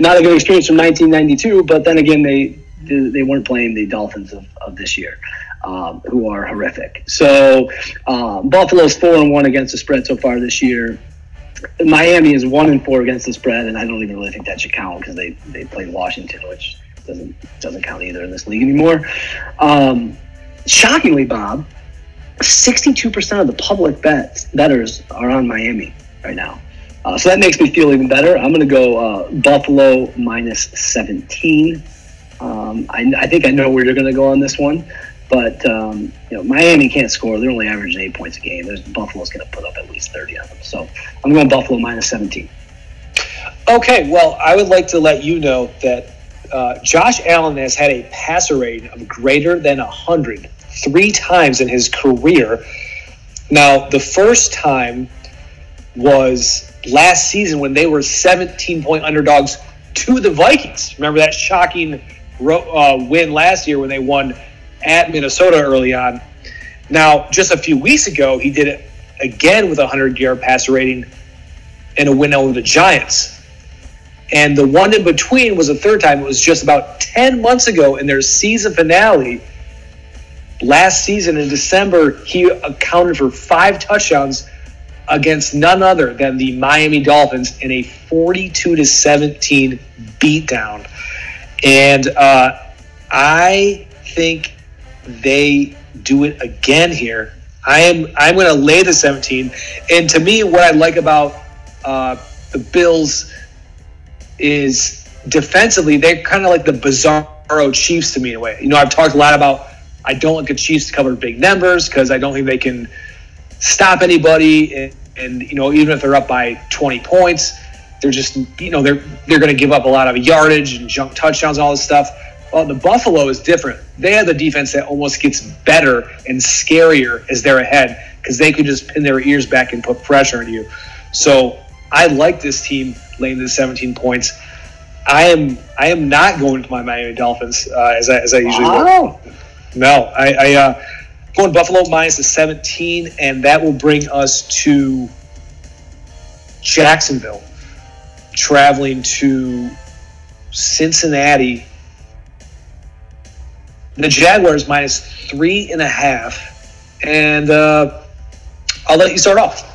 [SPEAKER 2] not a good experience from 1992. But then again, they they weren't playing the Dolphins of, of this year, um, who are horrific. So um, Buffalo's four and one against the spread so far this year. Miami is one and four against the spread, and I don't even really think that should count because they they played Washington, which doesn't doesn't count either in this league anymore. Um, shockingly, Bob, sixty-two percent of the public bets betters are on Miami right now. Uh, so that makes me feel even better. I'm going to go uh, Buffalo minus 17. Um, I, I, think I know where you're going to go on this one, but um, you know Miami can't score. They're only averaging eight points a game. There's, Buffalo's going to put up at least 30 on them. So I'm going Buffalo minus 17.
[SPEAKER 3] Okay, well, I would like to let you know that uh, Josh Allen has had a passer rating of greater than 100 three times in his career. Now, the first time was last season when they were 17 point underdogs to the Vikings. Remember that shocking uh, win last year when they won at Minnesota early on. Now, just a few weeks ago, he did it again with a 100 yard passer rating and a win over the Giants. And the one in between was a third time. It was just about 10 months ago in their season finale. Last season in December, he accounted for five touchdowns against none other than the Miami Dolphins in a 42 to 17 beatdown. And uh, I think they do it again here. I am I'm going to lay the 17. And to me, what I like about uh, the Bills is defensively, they're kind of like the bizarro Chiefs to me in a way. You know, I've talked a lot about I don't like the Chiefs to cover big numbers because I don't think they can stop anybody. And, and, you know, even if they're up by 20 points, they're just you know they're they're going to give up a lot of yardage and junk touchdowns and all this stuff. Well, the Buffalo is different. They have the defense that almost gets better and scarier as they're ahead because they can just pin their ears back and put pressure on you. So I like this team laying the 17 points. I am I am not going to my Miami Dolphins uh, as I as I usually wow. do. No, I, I uh, going Buffalo minus the 17, and that will bring us to Jacksonville traveling to Cincinnati. The Jaguars minus three and a half. And uh, I'll let you start off.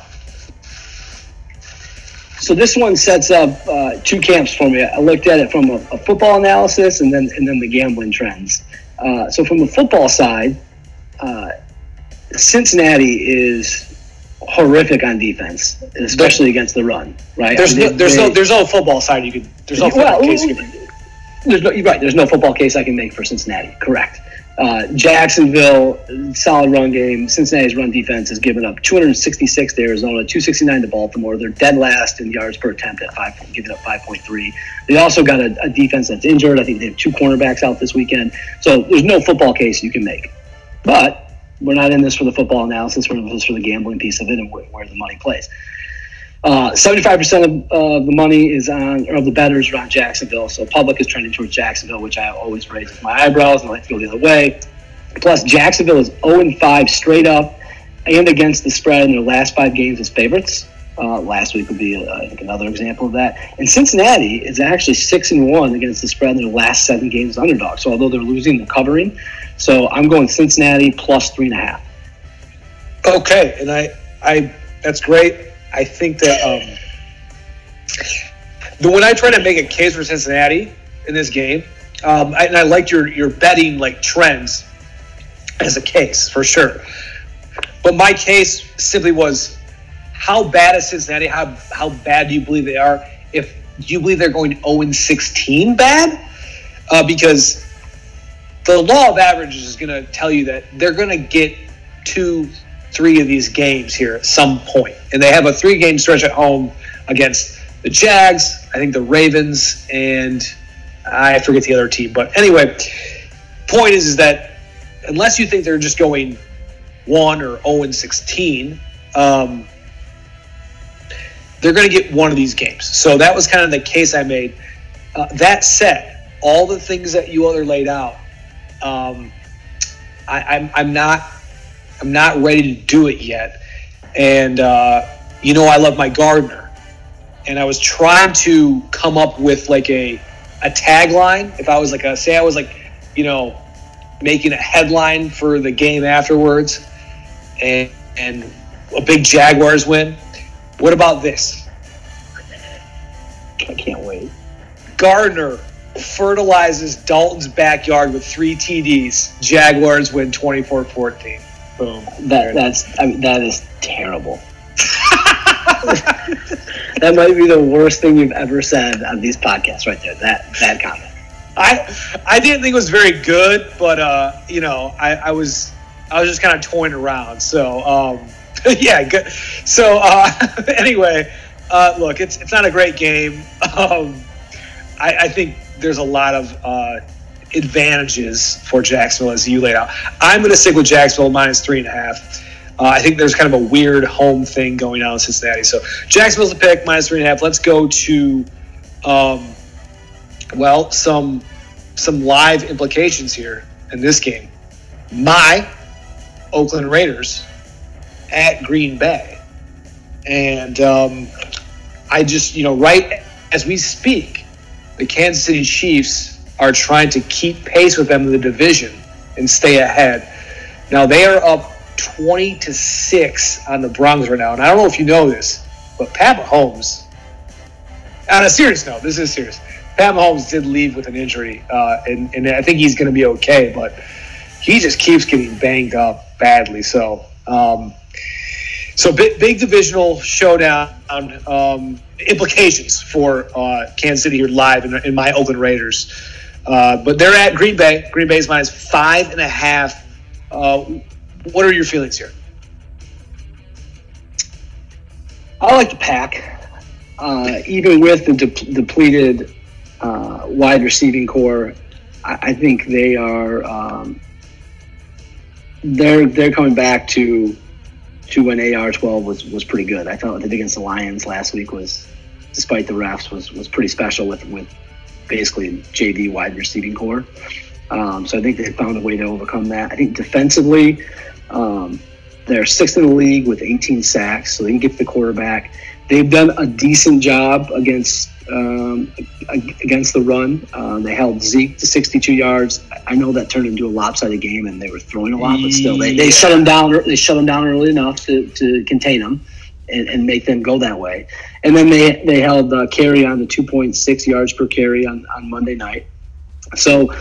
[SPEAKER 2] So this one sets up uh, two camps for me. I looked at it from a, a, football analysis and then and then the gambling trends. Uh, so from the football side, uh, Cincinnati is horrific on defense, especially against the run. Right?
[SPEAKER 3] There's I mean, no, there's they, no there's no football side you could there's no football well, case you could.
[SPEAKER 2] There's no, right. There's no football case I can make for Cincinnati. Correct. Uh, Jacksonville, solid run game. Cincinnati's run defense has given up 266 to Arizona, 269 to Baltimore. They're dead last in yards per attempt at five, giving up 5.3. They also got a, a defense that's injured. I think they have two cornerbacks out this weekend. So there's no football case you can make. But we're not in this for the football analysis. We're in this for the gambling piece of it and where, where the money plays. Uh, seventy-five percent of uh, the money is on, or of the bettors are on Jacksonville. So public is trending towards Jacksonville, which I always raise my eyebrows and I like to go the other way. Plus, Jacksonville is zero and five straight up and against the spread in their last five games as favorites. Uh, last week would be, uh, I think, another example of that. And Cincinnati is actually six and one against the spread in their last seven games as underdogs. So although they're losing, they're covering. So I'm going Cincinnati plus three and a half.
[SPEAKER 3] Okay, and I, I, that's great. I think that um, when I try to make a case for Cincinnati in this game, um, I, and I like your your betting like trends as a case for sure. But my case simply was how bad is Cincinnati? How how bad do you believe they are? If do you believe they're going to 0 16 bad? Uh, because the law of averages is going to tell you that they're going to get two, three of these games here at some point. And they have a three game stretch at home against the Jags, I think the Ravens, and I forget the other team. But anyway, point is, is that unless you think they're just going 1 or 0 and 16, um, they're going to get one of these games. So that was kind of the case I made. Uh, that said, all the things that you other laid out, um, I, I'm, I'm not I'm not ready to do it yet. And, uh, you know, I love my Gardner. And I was trying to come up with like a, a tagline. If I was like a, say I was like, you know, making a headline for the game afterwards and, and a big Jaguars win. What about this?
[SPEAKER 2] I can't wait.
[SPEAKER 3] Gardner fertilizes Dalton's backyard with three TDs. Jaguars win 24 14.
[SPEAKER 2] Boom. That that's I mean, that is terrible. <laughs> that might be the worst thing you've ever said on these podcasts, right there. That that comment.
[SPEAKER 3] I I didn't think it was very good, but uh, you know, I, I was I was just kind of toying around. So um, <laughs> yeah, good. So uh, <laughs> anyway, uh, look, it's it's not a great game. Um, I, I think there's a lot of uh, advantages for Jacksonville as you laid out. I'm going to stick with Jacksonville minus three and a half. Uh, I think there's kind of a weird home thing going on in Cincinnati. So Jacksonville's the pick, minus three and a half. Let's go to, um, well, some some live implications here in this game. My Oakland Raiders at Green Bay, and um, I just you know right as we speak, the Kansas City Chiefs are trying to keep pace with them in the division and stay ahead. Now they are up 20 to 6 on the Broncos right now. And I don't know if you know this, but Pat Mahomes, on a serious note, this is serious. Pat Mahomes did leave with an injury, uh, and, and I think he's going to be okay, but he just keeps getting banged up badly. So, um, so big, big divisional showdown um, implications for uh, Kansas City here live in, in my Oakland Raiders. Uh, but they're at Green Bay. Green Bay Bay's minus five and a half. Uh, what are your feelings here?
[SPEAKER 2] I like the pack, uh, even with the de- depleted uh, wide receiving corps. I, I think they are um, they're they're coming back to to when AR twelve was was pretty good. I thought that against the Lions last week was, despite the refs, was was pretty special with with basically JV wide receiving corps. Um, so I think they found a way to overcome that. I think defensively, um, they're sixth in the league with 18 sacks, so they can get the quarterback. they've done a decent job against um, against the run. Uh, they held Zeke to 62 yards. I know that turned into a lopsided game, and they were throwing a lot, but still, they, they shut them down. They shut them down early enough to, to contain them and, and make them go that way. And then they they held uh, on the 2.6 yards per carry on, on Monday night. So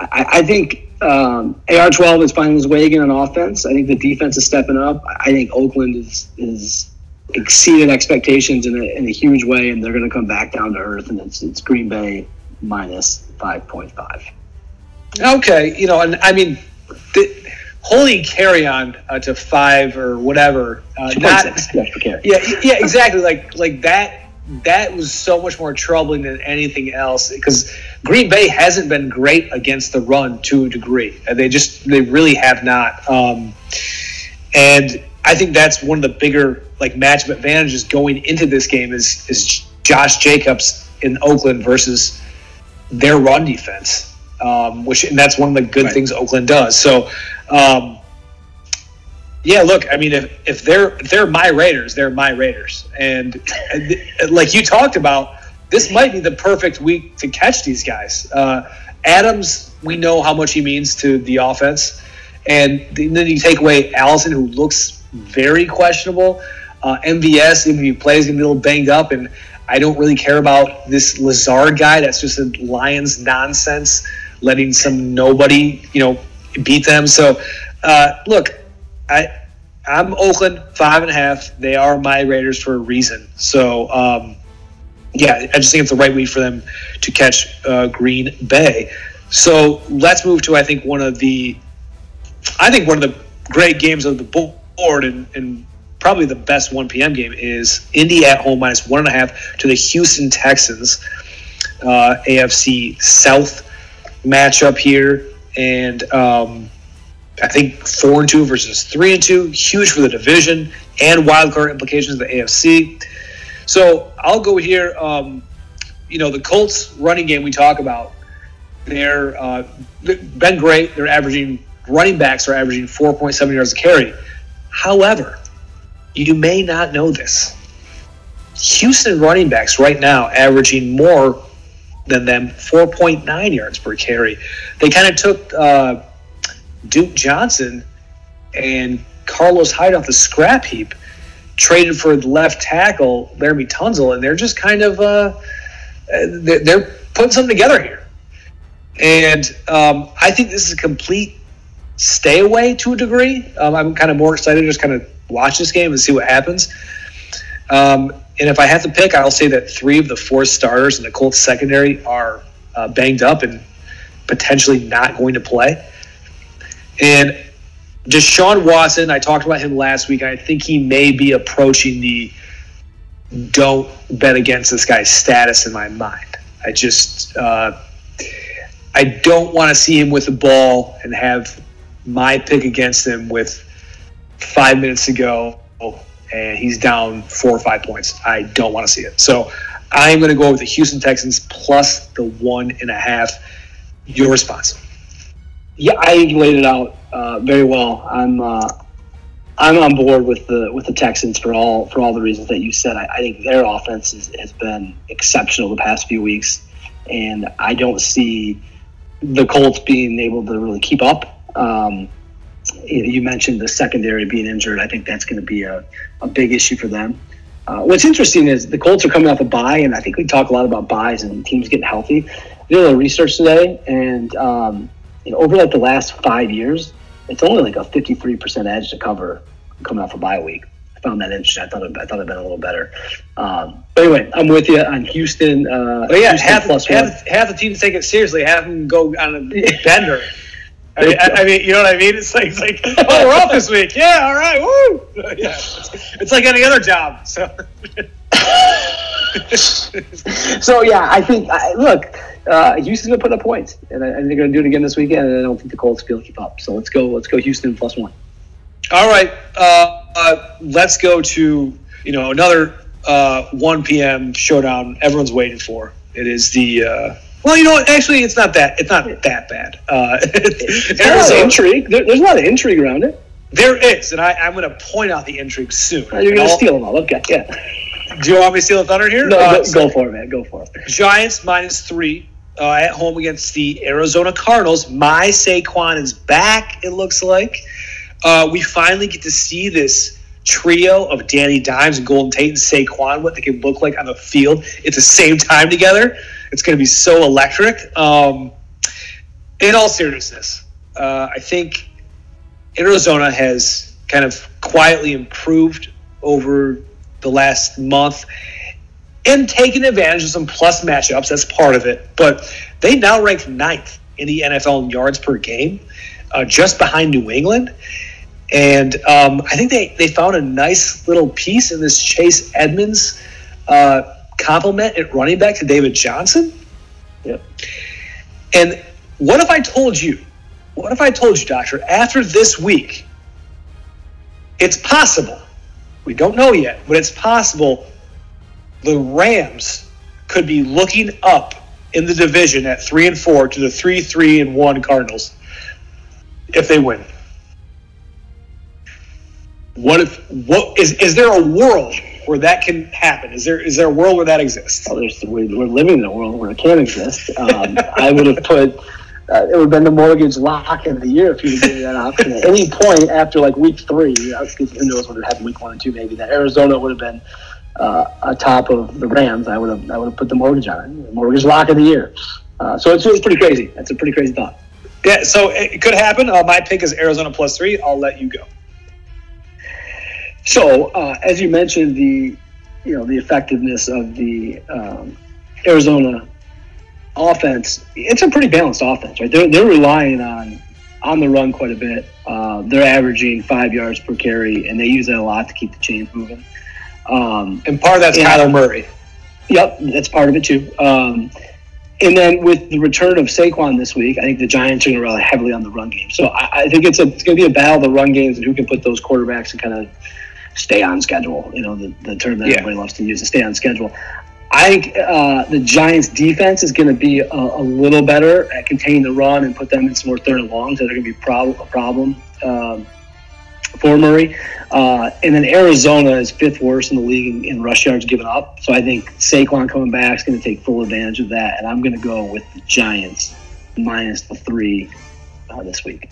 [SPEAKER 2] I, I think um, AR12 is finding his way again on offense. I think the defense is stepping up. I think Oakland is is exceeded expectations in a, in a huge way, and they're going to come back down to earth. And it's it's Green Bay minus five point five.
[SPEAKER 3] Okay, you know, and I mean, the, holding on uh, to five or whatever, uh, not yeah, yeah, exactly. like like that. That was so much more troubling than anything else because Green Bay hasn't been great against the run to a degree. They just they really have not. Um, and I think that's one of the bigger like matchup advantages going into this game is is Josh Jacobs in Oakland versus their run defense, um, which and that's one of the good right. things Oakland does. So, um, yeah, look, I mean, if, if they're if they're my Raiders, they're my Raiders, and like you talked about, this might be the perfect week to catch these guys. Uh, Adams, we know how much he means to the offense, and then you take away Allison, who looks very questionable. Uh, MVS, even if he plays, gonna be a little banged up, and I don't really care about this Lazard guy. That's just a Lions nonsense, letting some nobody, you know, beat them. So, uh, look, I. I'm Oakland five and a half. They are my Raiders for a reason. So, um, yeah, I just think it's the right week for them to catch uh, Green Bay. So let's move to I think one of the, I think one of the great games of the board and, and probably the best 1 p.m. game is Indy at home minus one and a half to the Houston Texans. Uh, AFC South matchup here, and um, I think four and two versus three and two, huge for the division and wild card implications of the AFC. So I'll go here. Um, you know, the Colts running game we talk about, they're uh, been great. They're averaging running backs are averaging 4.7 yards a carry. However, you may not know this. Houston running backs right now averaging more than them 4.9 yards per carry. They kind of took uh, Duke Johnson and Carlos Hyde off the scrap heap, traded for left tackle Laremy Tunsil, and they're just kind of uh, they're putting something together here. And um, I think this is a complete stay away to a degree. Um, I'm kind of more excited just kind of watch this game and see what happens. Um, and if I have to pick, I'll say that three of the four starters in the Colts secondary are uh, banged up and potentially not going to play. And Deshaun Watson, I talked about him last week. I think he may be approaching the don't bet against this guy's status in my mind. I just uh, I don't want to see him with the ball and have my pick against him with five minutes to go and he's down four or five points. I don't want to see it. So I'm going to go with the Houston Texans plus the one and a half. Your response?
[SPEAKER 2] Yeah, I laid it out uh, very well. I'm uh, I'm on board with the with the Texans for all for all the reasons that you said. I, I think their offense is, has been exceptional the past few weeks, and I don't see the Colts being able to really keep up. Um, you mentioned the secondary being injured. I think that's going to be a, a big issue for them. Uh, what's interesting is the Colts are coming off a bye, and I think we talk a lot about byes and teams getting healthy. I did a little research today, and um, you know, over like the last five years, it's only like a 53% edge to cover coming off a bye week. I found that interesting. I thought it, I thought it'd been a little better. Um, but anyway, I'm with you on Houston. Uh,
[SPEAKER 3] but yeah,
[SPEAKER 2] Houston
[SPEAKER 3] half, half, half, the team take it seriously. Have them go on a <laughs> bender. I mean, I mean, you know what I mean? It's like, it's like, <laughs> oh, we're off this week. Yeah, all right, woo. Yeah, it's, it's like any other job. So, <laughs>
[SPEAKER 2] so yeah, I think. I, look, uh, Houston's gonna put up points, and, and they're gonna do it again this weekend. And I don't think the Colts will keep up. So let's go. Let's go Houston plus one.
[SPEAKER 3] All right, uh, uh, let's go to you know another uh, 1 p.m. showdown. Everyone's waiting for. It is the uh, well, you know? Actually, it's not that. It's not that bad. Uh,
[SPEAKER 2] there's a intrigue. There, there's a lot of intrigue around it.
[SPEAKER 3] There is, and I, am going to point out the intrigue soon.
[SPEAKER 2] Oh, you're going to steal them all. Okay, yeah.
[SPEAKER 3] Do you want me to steal the thunder here?
[SPEAKER 2] No, uh, go, go, for it, man. Go for it.
[SPEAKER 3] Giants minus three uh, at home against the Arizona Cardinals. My Saquon is back. It looks like uh, we finally get to see this trio of Danny Dimes and Golden Tate and Saquon, what they can look like on the field at the same time together. It's going to be so electric. Um, in all seriousness, uh, I think Arizona has kind of quietly improved over the last month and taken advantage of some plus matchups. That's part of it. But they now rank ninth in the NFL in yards per game, uh, just behind New England. And um, I think they, they found a nice little piece in this Chase Edmonds uh, complement at running back to David Johnson.
[SPEAKER 2] Yep.
[SPEAKER 3] And what if I told you, what if I told you, Doctor, after this week, it's possible, we don't know yet, but it's possible the Rams could be looking up in the division at three and four to the three, three, and one Cardinals if they win. What if what is is there a world where that can happen? Is there is there a world where that exists?
[SPEAKER 2] Well, there's, we're, we're living in a world where it can exist. Um, I would have put uh, it would have been the mortgage lock of the year if you given me that option at any point after like week three. who knows what would have happened week one and two maybe that Arizona would have been uh, top of the Rams. I would have I would have put the mortgage on it. Mortgage lock of the year. Uh, so it's, it's pretty crazy. That's a pretty crazy thought.
[SPEAKER 3] Yeah, so it could happen. Uh, my pick is Arizona plus three. I'll let you go.
[SPEAKER 2] So, uh, as you mentioned, the you know the effectiveness of the um, Arizona offense, it's a pretty balanced offense, right? They're, they're relying on on the run quite a bit. Uh, they're averaging five yards per carry, and they use that a lot to keep the chains moving.
[SPEAKER 3] Um, and part of that's Kyler Murray.
[SPEAKER 2] Yep, that's part of it too. Um, and then with the return of Saquon this week, I think the Giants are going to rely heavily on the run game. So I, I think it's a it's going to be a battle of the run games and who can put those quarterbacks and kind of stay on schedule. You know, the, the term that yeah. everybody loves to use stay on schedule. I think uh, the Giants' defense is going to be a, a, little better at containing the run and put them in some more third and longs that are going to be prob- a problem um, for Murray. Uh, and then Arizona is fifth worst in the league in, in, rush yards given up. So I think Saquon coming back is going to take full advantage of that. And I'm going to go with the Giants minus the three uh, this week.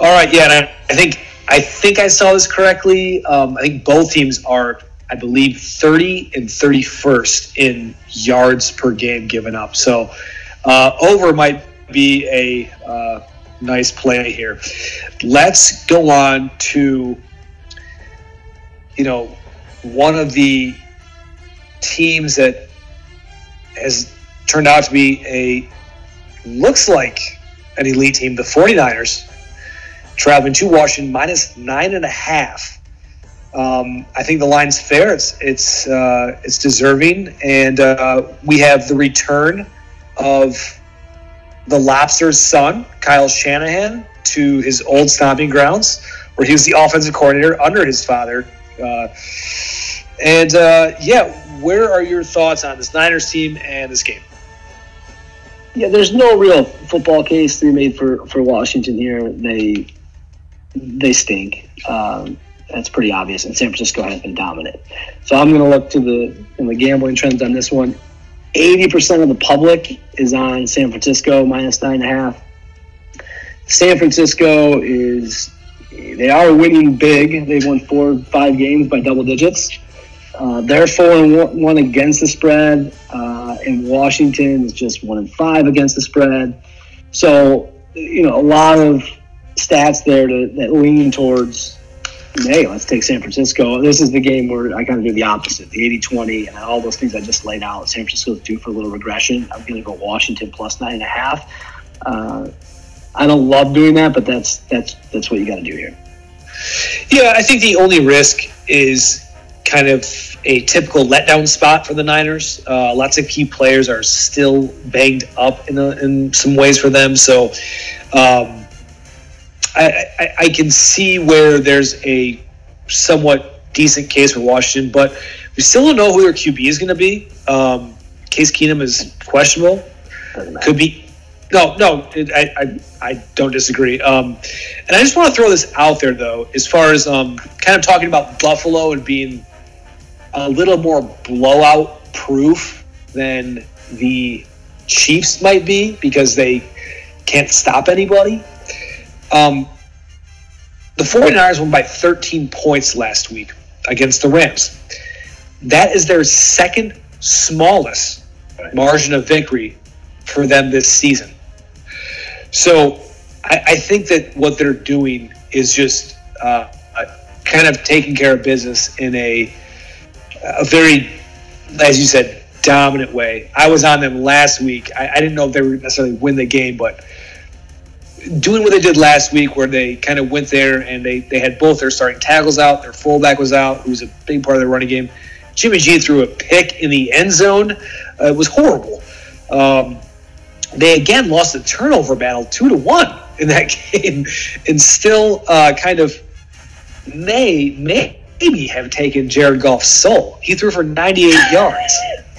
[SPEAKER 3] All right. Yeah. And I, I think I think I saw this correctly. Um, I think both teams are, I believe, 30 and 31st in yards per game given up. So uh, over might be a uh, nice play here. Let's go on to, you know, one of the teams that has turned out to be a looks like an elite team, the 49ers traveling to Washington minus nine and a half. Um, I think the line's fair. It's it's uh, it's deserving, and uh, we have the return of the Lobster's son, Kyle Shanahan, to his old stomping grounds, where he was the offensive coordinator under his father. Uh, and uh, yeah, where are your thoughts on this Niners team and this game?
[SPEAKER 2] Yeah, there's no real football case to be made for, for Washington here. They they stink. Um, that's pretty obvious, and San Francisco has been dominant. So I'm going to look to the in the gambling trends on this one. 80% of the public is on San Francisco minus nine and a half. San Francisco is they are winning big. They've won four, five games by double digits. Uh, they're four and one against the spread, uh, and Washington is just one and five against the spread. So you know a lot of stats there to, that lean towards, hey, let's take San Francisco. This is the game where I kind of do the opposite, the 80 20, and all those things I just laid out. San Francisco's due for a little regression. I'm going to go Washington plus nine and a half. Uh, I don't love doing that, but that's that's that's what you got to do here.
[SPEAKER 3] Yeah, I think the only risk is kind of a typical letdown spot for the Niners. Uh, lots of key players are still banged up in, a, in some ways for them, so um, I, I, can see where there's a somewhat decent case for Washington, but we still don't know who their QB is going to be. Um, Case Keenum is questionable. Could be. No, no, it, I, I, I don't disagree. Um, and I just want to throw this out there, though, as far as um, kind of talking about Buffalo and being a little more blowout proof than the Chiefs might be because they can't stop anybody. Um, the 49ers won by 13 points last week against the Rams. That is their second smallest margin of victory for them this season. So I, I think that what they're doing is just uh, kind of taking care of business in a, a very, as you said, dominant way. I was on them last week. I, I didn't know if they would necessarily win the game, but doing what they did last week, where they kind of went there and they, they had both their starting tackles out, their fullback was out, who was a big part of their running game. Jimmy G threw a pick in the end zone. Uh, it was horrible. Um, they again lost the turnover battle two to one in that <laughs> game, and still uh, kind of may maybe have taken Jared Goff's soul. He threw for 98 yards.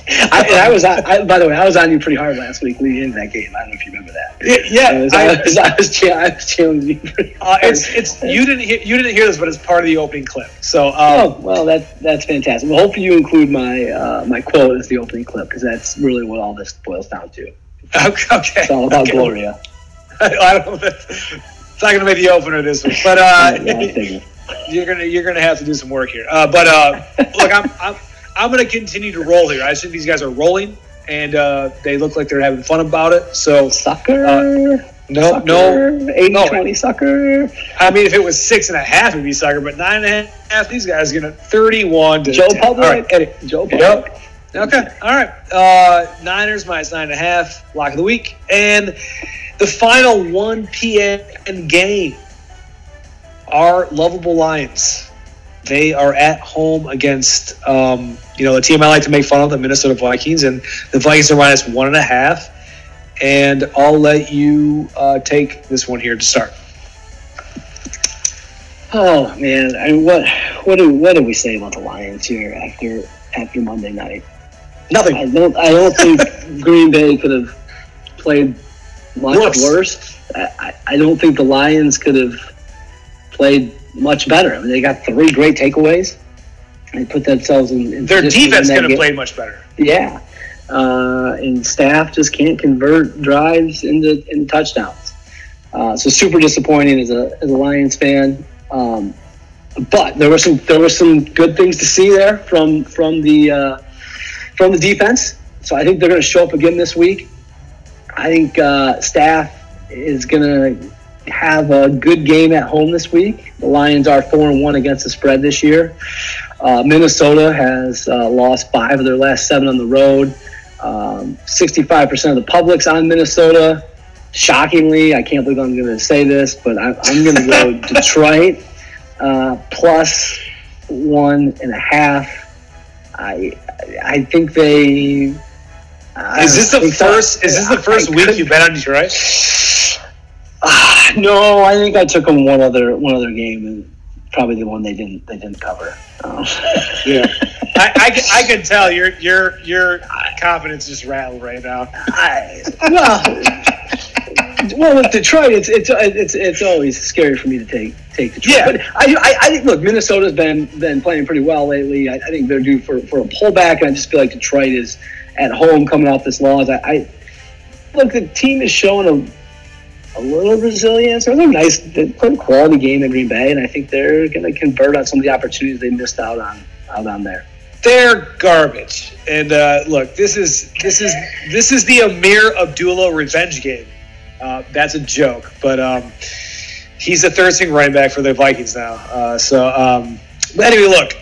[SPEAKER 2] I, and I was, on, I, by the way, I was on you pretty hard last week leading into that game. I don't know if you remember that.
[SPEAKER 3] Yeah,
[SPEAKER 2] I was, I, I was, I was, I was challenging you pretty
[SPEAKER 3] uh, it's, it's, you didn't hear, you didn't hear this, but it's part of the opening clip. So, um,
[SPEAKER 2] oh well, that that's fantastic. Well, hopefully you include my uh, my quote as the opening clip because that's really what all this boils down to.
[SPEAKER 3] Okay. <laughs>
[SPEAKER 2] It's all about
[SPEAKER 3] okay.
[SPEAKER 2] Gloria. <laughs>
[SPEAKER 3] I don't know. It's not going to be the opener this week, but uh, <laughs> yeah, you're gonna you're gonna have to do some work here. Uh, but uh, look, I'm, I'm I'm going to continue to roll here. I think these guys are rolling, and uh, they look like they're having fun about it. So
[SPEAKER 2] sucker.
[SPEAKER 3] Uh, no,
[SPEAKER 2] sucker.
[SPEAKER 3] no,
[SPEAKER 2] 80 no. 20 sucker.
[SPEAKER 3] I mean, if it was six and a half, it'd be sucker, but nine and a half, these guys are going to 31 to
[SPEAKER 2] Joe
[SPEAKER 3] 10.
[SPEAKER 2] Public.
[SPEAKER 3] All right, Eddie.
[SPEAKER 2] Joe Public.
[SPEAKER 3] Yep. Okay. All right. Uh, Niners minus nine and a half, lock of the week. And the final 1 p.m. game are lovable Lions. They are at home against, um, you know, the team I like to make fun of, the Minnesota Vikings, and the Vikings are minus one and a half. And I'll let you uh, take this one here to start.
[SPEAKER 2] Oh man, I mean, what what do what do we say about the Lions here after after Monday night?
[SPEAKER 3] Nothing.
[SPEAKER 2] I don't I don't think <laughs> Green Bay could have played much worse. worse. I, I don't think the Lions could have played much better. I mean, they got three great takeaways. They put themselves in. in
[SPEAKER 3] Their defense could have played much better.
[SPEAKER 2] Yeah, uh, and staff just can't convert drives into, into touchdowns. Uh, so super disappointing as a as a Lions fan. Um, but there were some there were some good things to see there from from the uh, from the defense. So I think they're going to show up again this week. I think uh, staff is going to have a good game at home this week. The Lions are four and one against the spread this year. Uh, Minnesota has uh, lost five of their last seven on the road. Um, 65% of the public's on Minnesota. Shockingly, I can't believe I'm going to say this, but I, am going to go <laughs> Detroit uh, plus one and a half. I I think they.
[SPEAKER 3] I is this the first? Is this the first week could, you bet on Detroit? <laughs>
[SPEAKER 2] Uh, <sighs> no, I think I took them one other one other game, and probably the one they didn't they didn't cover. Um, <laughs>
[SPEAKER 3] yeah, I, I, I can tell your your your confidence is rattled right now.
[SPEAKER 2] I, well, well, with Detroit, it's it's it's it's always scary for me to take take Detroit. Yeah. But I, I, I think look, Minnesota's been been playing pretty well lately. I, I, think they're due for, for a pullback, and I just feel like Detroit is at home coming off this loss. I, I look, the team is showing a a little resilience. A nice, a quality game in Green Bay, and I think they're going to convert on some of the opportunities they missed out on out on there.
[SPEAKER 3] They're garbage. And uh, look, this is this is this is the Ameer Abdullah revenge game. Uh, that's a joke, but um, he's a third string running back for the Vikings now. Uh, so, um, but anyway, look,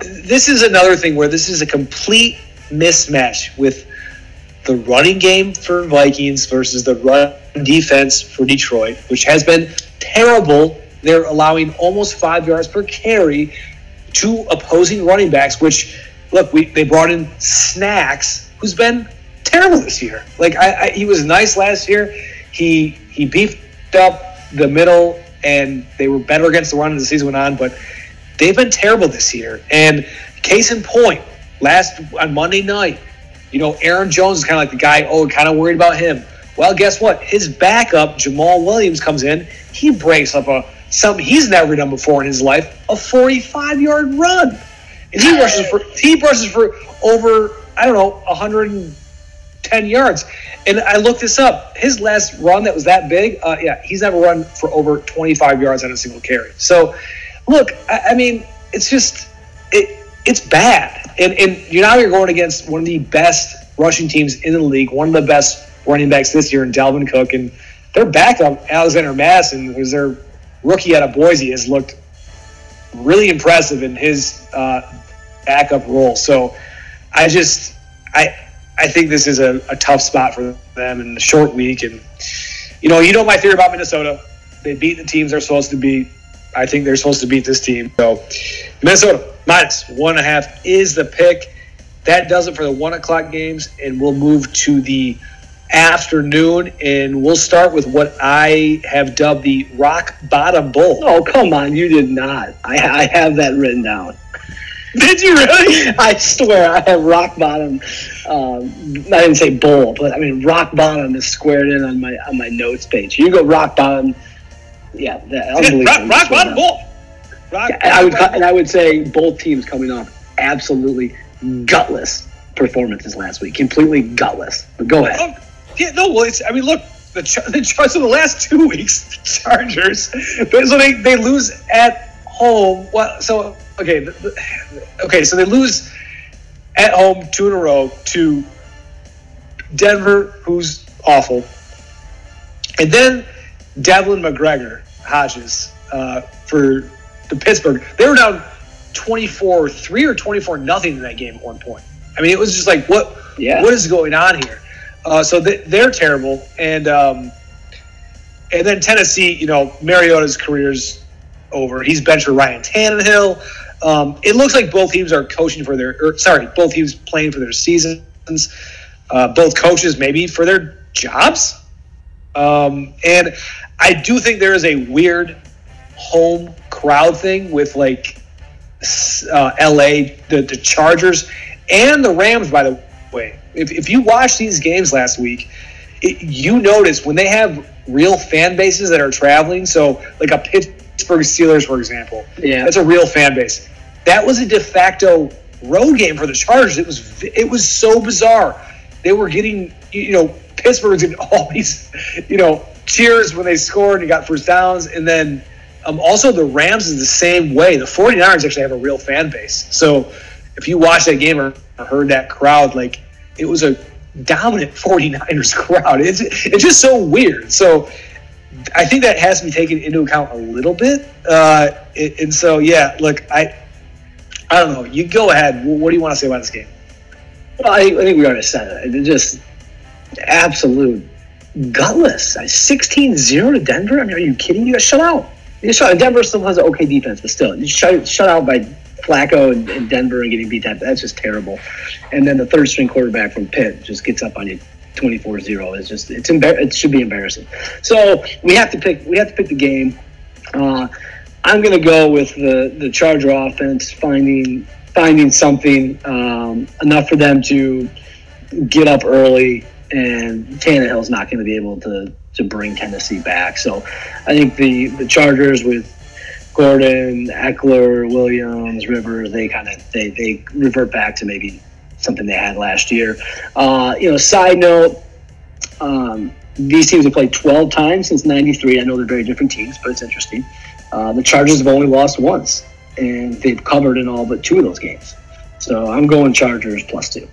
[SPEAKER 3] this is another thing where this is a complete mismatch with the running game for Vikings versus the run defense for Detroit, which has been terrible. They're allowing almost five yards per carry to opposing running backs, which, look, we they brought in Snacks, who's been terrible this year. Like, I, I, he was nice last year. He, he beefed up the middle, and they were better against the run as the season went on, but they've been terrible this year. And case in point, last on Monday night, you know, Aaron Jones is kind of like the guy, oh, kind of worried about him. Well, guess what? His backup, Jamaal Williams, comes in. He breaks up a something he's never done before in his life, a 45 yard run. and he rushes for he rushes for over I don't know 110 yards. And I looked this up. His last run that was that big, uh, yeah, he's never run for over 25 yards on a single carry. So, look, I, I mean, it's just it it's bad. And and you now you're going against one of the best rushing teams in the league, one of the best running backs this year in Dalvin Cook, and their backup Alexander Mattison, who's their rookie out of Boise, has looked really impressive in his uh, backup role. So I just I I think this is a, a tough spot for them in the short week. And you know, you know my theory about Minnesota. They beat the teams they're supposed to beat. I think they're supposed to beat this team. So Minnesota minus one and a half is the pick. That does it for the one o'clock games, and we'll move to the afternoon, and we'll start with what I have dubbed the Rock Bottom Bowl.
[SPEAKER 2] Oh, come on, you did not. I, I have that written down. <laughs>
[SPEAKER 3] Did you really?
[SPEAKER 2] I swear I have rock bottom. Um, I didn't say bowl, but I mean rock bottom is squared in on my on my notes page. You go rock bottom. Yeah, that,
[SPEAKER 3] rock, rock bottom bowl.
[SPEAKER 2] Rock, yeah, I would and I would say both teams coming off absolutely gutless performances last week, completely gutless. But go ahead.
[SPEAKER 3] Yeah, no, well, it's. I mean, look, the <laughs> the Chargers in the last two weeks, the <laughs> Chargers. So they, they lose at home. Well, so okay, the, the, okay, so they lose at home two in a row to Denver, who's awful, and then Devlin McGregor Hodges uh, for the Pittsburgh. They were down 24 3 or 24 nothing in that game at one point. I mean, it was just like, what yeah. what is going on here? Uh, so they, they're terrible, and um, and then Tennessee, you know, Mariota's career's over. He's benched for Ryan Tannehill. Um, it looks like both teams are coaching for their, or, sorry, both teams playing for their seasons. Uh, both coaches maybe for their jobs. Um, and I do think there is a weird home crowd thing with like uh, LA, the, the Chargers, and the Rams, by the way. If, if you watch these games last week, it, you notice when they have real fan bases that are traveling, so like a Pittsburgh Steelers, for example,
[SPEAKER 2] yeah,
[SPEAKER 3] that's a real fan base. That was a de facto road game for the Chargers. It was it was so bizarre. They were getting you know Pittsburgh's getting all these you know cheers when they scored and got first downs, and then um, also the Rams is the same way. The 49ers actually have a real fan base. So if you watch that game or heard that crowd, like it was a dominant 49ers <laughs> crowd. It's it's just so weird. So I think that has to be taken into account a little bit. Uh, and so yeah, look, I I don't know. You go ahead. What do you want to say about this game?
[SPEAKER 2] Well, I, I think we already said it. It just absolute gutless. 16-0 to Denver. I mean, are you kidding? You got shut out. You shut. out. Denver still has an okay defense, but still, you shut shut out by Flacco in Denver and getting beat that. That's just terrible. And then the third string quarterback from Pitt just gets up on you 24-0. It's just it's embar- it should be embarrassing. So we have to pick we have to pick the game. Uh, I'm going to go with the the Charger offense finding finding something um, enough for them to get up early, and Tannehill's not going to be able to to bring Tennessee back. So I think the the Chargers with Gordon, Ekeler, Williams, Rivers, they kind of they, they revert back to maybe something they had last year. Uh, you know, side note, um, these teams have played 12 times since 93. I know they're very different teams, but it's interesting. Uh, the Chargers have only lost once, and they've covered in all but two of those games. So I'm going Chargers plus two.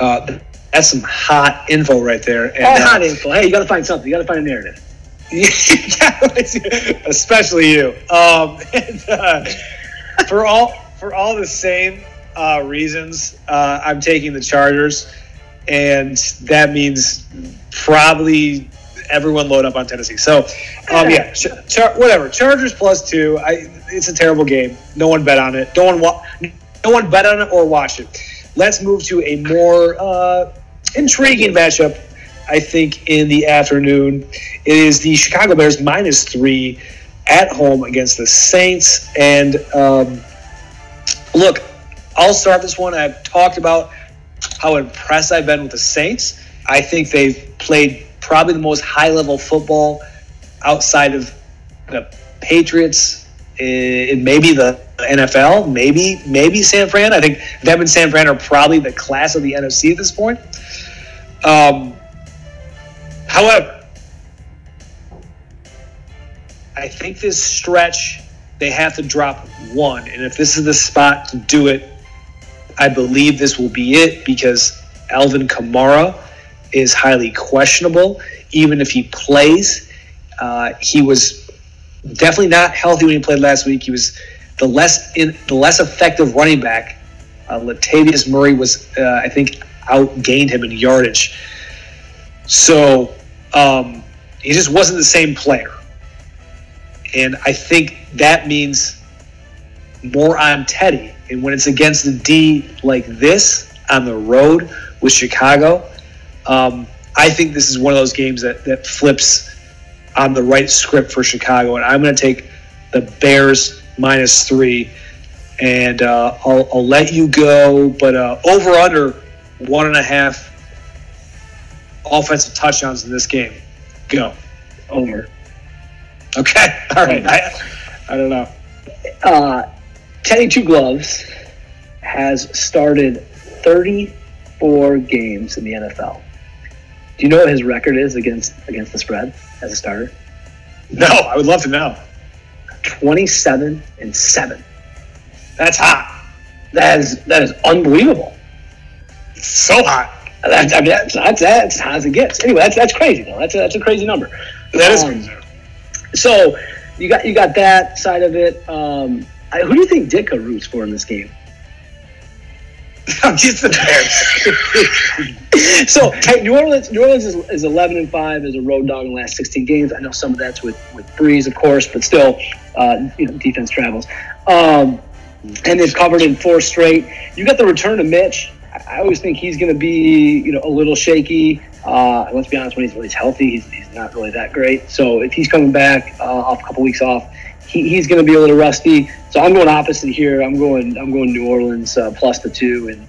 [SPEAKER 3] Uh, that's some hot info right there.
[SPEAKER 2] And, oh, hot uh, info. Hey, you got to find something. You got to find a narrative.
[SPEAKER 3] Yeah, <laughs> especially you. Um, <laughs> and, uh, for all for all the same uh, reasons, uh, I'm taking the Chargers, and that means probably everyone load up on Tennessee. So, um, yeah, char- whatever. Chargers plus two. I, it's a terrible game. No one bet on it. No one wa- No one bet on it or watch it. Let's move to a more uh, intriguing matchup I think, in the afternoon. It is the Chicago Bears minus three at home against the Saints. And um, look, I'll start this one. I've talked about how impressed I've been with the Saints. I think they've played probably the most high level football outside of the Patriots in maybe the NFL, maybe maybe San Fran. I think them and San Fran are probably the class of the NFC at this point. Um, however, I think this stretch they have to drop one, and if this is the spot to do it, I believe this will be it because Alvin Kamara is highly questionable. Even if he plays, uh, he was definitely not healthy when he played last week. He was the less in the less effective running back. Uh, Latavius Murray was, uh, I think, outgained him in yardage. So um, he just wasn't the same player, and I think that means more on Teddy. And when it's against the D like this on the road with Chicago, um, I think this is one of those games that, that flips on the right script for Chicago. And I'm going to take the Bears minus three. And uh, I'll, I'll, let you go, but uh, over under one and a half offensive touchdowns in this game. Go.
[SPEAKER 2] Over.
[SPEAKER 3] Okay. <laughs> All right. I, I don't know.
[SPEAKER 2] Uh, Teddy Two Gloves has started 34 games in the NFL. Do you know what his record is against against the spread as a starter?
[SPEAKER 3] No, I would love to know.
[SPEAKER 2] 27 and 7.
[SPEAKER 3] That's hot.
[SPEAKER 2] That is that is unbelievable.
[SPEAKER 3] It's so hot.
[SPEAKER 2] That's, I mean, that's, that's, that's it gets. Anyway, that's that's crazy though. That's a, that's a crazy number.
[SPEAKER 3] That is um.
[SPEAKER 2] So you got you got that side of it. Um, I, who do you think Ditka roots for in this game?
[SPEAKER 3] Just the
[SPEAKER 2] Bears. <laughs> so hey, New Orleans, New Orleans is, is, eleven and five as a road dog in the last sixteen games. I know some of that's with with Brees, of course, but still, uh, you know, defense travels. Um, and they've covered in four straight. You got the return of Mitch. I always think he's going to be, you know, a little shaky. Uh, let's be honest, when he's, when he's healthy, he's, he's not really that great. So if he's coming back uh, off a couple weeks off, he, he's going to be a little rusty. So I'm going opposite here. I'm going I'm going New Orleans uh, plus the two, and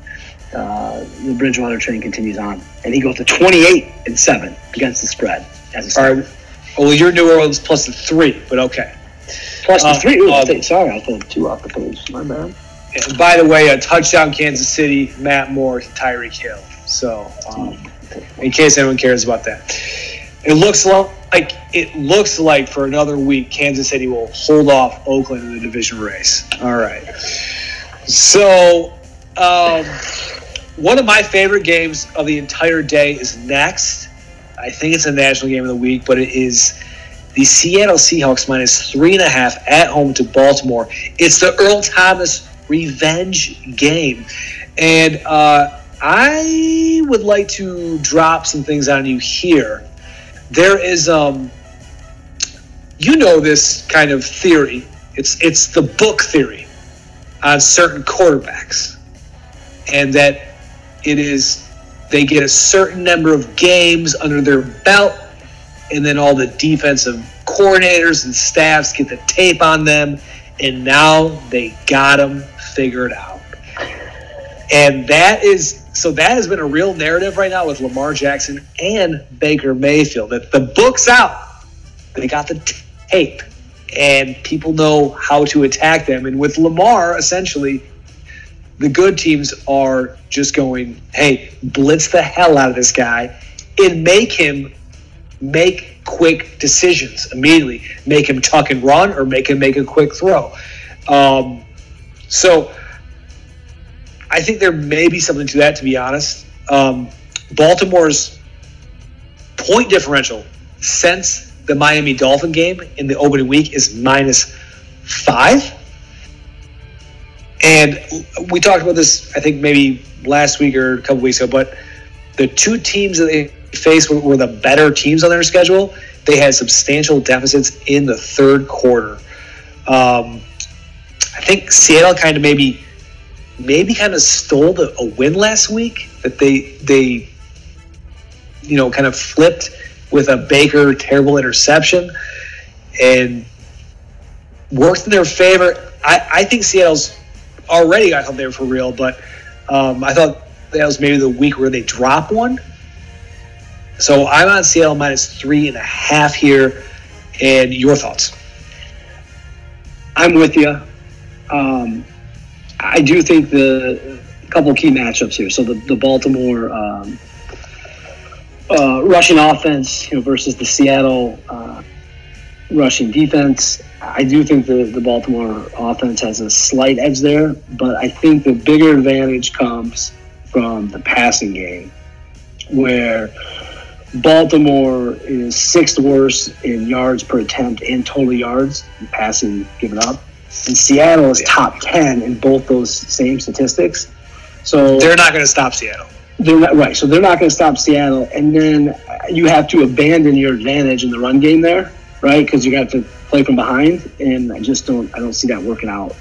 [SPEAKER 2] uh, the Bridgewater train continues on, and he goes to 28 and seven against the spread as a All right.
[SPEAKER 3] Well, you're New Orleans plus the three, but okay.
[SPEAKER 2] Plus the uh, three. Ooh, um, sorry, I put two off the page. My bad.
[SPEAKER 3] By the way, a touchdown Kansas City, Matt Moore Tyreek Hill. So, um, in case anyone cares about that, it looks like it looks like for another week, Kansas City will hold off Oakland in the division race. All right. So, um, one of my favorite games of the entire day is next. I think it's a national game of the week, but it is the Seattle Seahawks minus three and a half at home to Baltimore. It's the Earl Thomas revenge game. And uh, I would like to drop some things on you here. There is, um, you know, this kind of theory. It's it's the book theory on certain quarterbacks, and that it is they get a certain number of games under their belt, and then all the defensive coordinators and staffs get the tape on them, and now they got them figured out. And that is so that has been a real narrative right now with Lamar Jackson and Baker Mayfield. That the book's out. They got the tape and people know how to attack them. And with Lamar, essentially, the good teams are just going, hey, blitz the hell out of this guy and make him make quick decisions immediately. Make him tuck and run or make him make a quick throw. Um, so I think there may be something to that, to be honest. Um, Baltimore's point differential since the Miami Dolphin game in the opening week is minus five. And we talked about this, I think, maybe last week or a couple weeks ago, but the two teams that they faced were, were the better teams on their schedule. They had substantial deficits in the third quarter. Um, I think Seattle kind of maybe maybe kind of stole the, a win last week that they they you know kind of flipped with a Baker terrible interception and worked in their favor. I, I think Seattle's already they were for real, but um, I thought that was maybe the week where they drop one. So I'm on Seattle minus three and a half here. And your thoughts?
[SPEAKER 2] I'm with you. Um, I do think the couple key matchups here. So the, the Baltimore um, uh, rushing offense you know, versus the Seattle uh, rushing defense. I do think the, the Baltimore offense has a slight edge there, but I think the bigger advantage comes from the passing game, where Baltimore is sixth worst in yards per attempt and total yards passing given up. And Seattle is top 10 in both those same statistics. So
[SPEAKER 3] they're not going to stop Seattle.
[SPEAKER 2] They're not right. So they're not going to stop Seattle, and then you have to abandon your advantage in the run game there, right? Because you have to play from behind, and I just don't. I don't see that working out.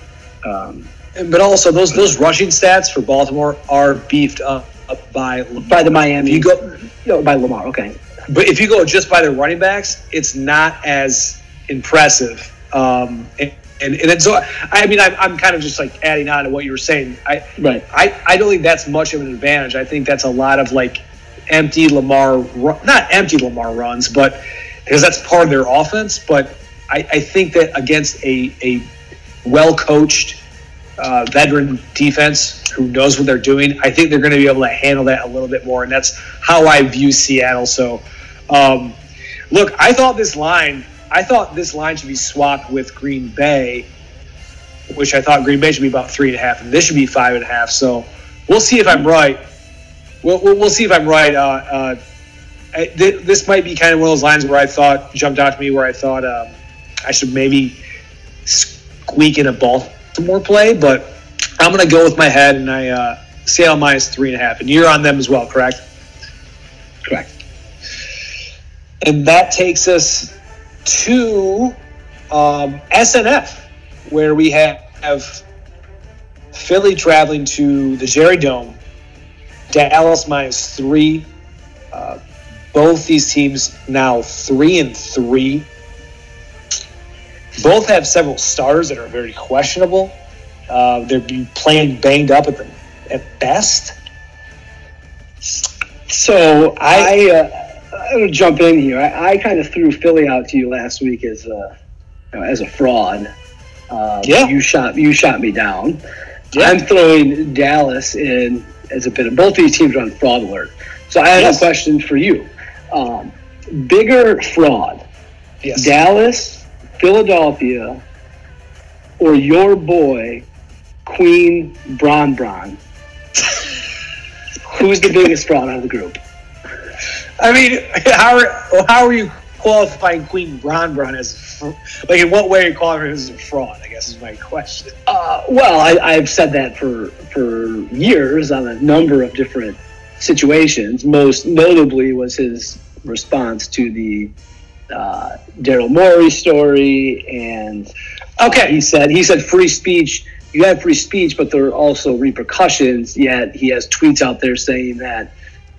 [SPEAKER 2] Um,
[SPEAKER 3] but also, those those rushing stats for Baltimore are beefed up, up by
[SPEAKER 2] by the Miami. You go you know, by Lamar. Okay,
[SPEAKER 3] but if you go just by the running backs, it's not as impressive. Um, and, and, and so I mean I'm, I'm kind of just like adding on to what you were saying. I
[SPEAKER 2] right.
[SPEAKER 3] I, I don't think that's much of an advantage. I think that's a lot of like empty Lamar, not empty Lamar runs, but because that's part of their offense. But I, I think that against a a well coached uh, veteran defense who knows what they're doing, I think they're going to be able to handle that a little bit more, and that's how I view Seattle. So, um, look, I thought this line I thought this line should be swapped with Green Bay, which I thought Green Bay should be about three and a half, and this should be five and a half. So we'll see if I'm right. We'll, we'll, we'll see if I'm right. Uh, uh, I, th- this might be kind of one of those lines where I thought jumped out to me where I thought um, I should maybe squeak in a Baltimore play, but I'm going to go with my head and I uh, Seattle minus three and a half, and you're on them as well, correct?
[SPEAKER 2] Correct.
[SPEAKER 3] And that takes us to um, SNF, where we have, have Philly traveling to the Jerry Dome, Dallas minus three. Uh, both these teams now three and three. Both have several stars that are very questionable. Uh, they're playing banged up at the at best.
[SPEAKER 2] So I. Uh, I'm gonna jump in here. I, I kind of threw Philly out to you last week as a you know, as a fraud. Uh,
[SPEAKER 3] yeah.
[SPEAKER 2] You shot you shot me down. Yeah. I'm throwing Dallas in as a bit of both these teams are on fraud alert. So I have yes. a question for you. Um, bigger fraud.
[SPEAKER 3] Yes.
[SPEAKER 2] Dallas, Philadelphia, or your boy, Queen Bron Bron. <laughs> Who's the biggest fraud out of the group?
[SPEAKER 3] I mean, <laughs> how are how are you qualifying Queen Bron Bron as like in what way are you her as a fraud? I guess is my question.
[SPEAKER 2] Uh, well, I, have said that for for years on a number of different situations. Most notably was his response to the uh, Daryl Morey story, and
[SPEAKER 3] okay,
[SPEAKER 2] he said he said free speech. You have free speech, but there are also repercussions. Yet he has tweets out there saying that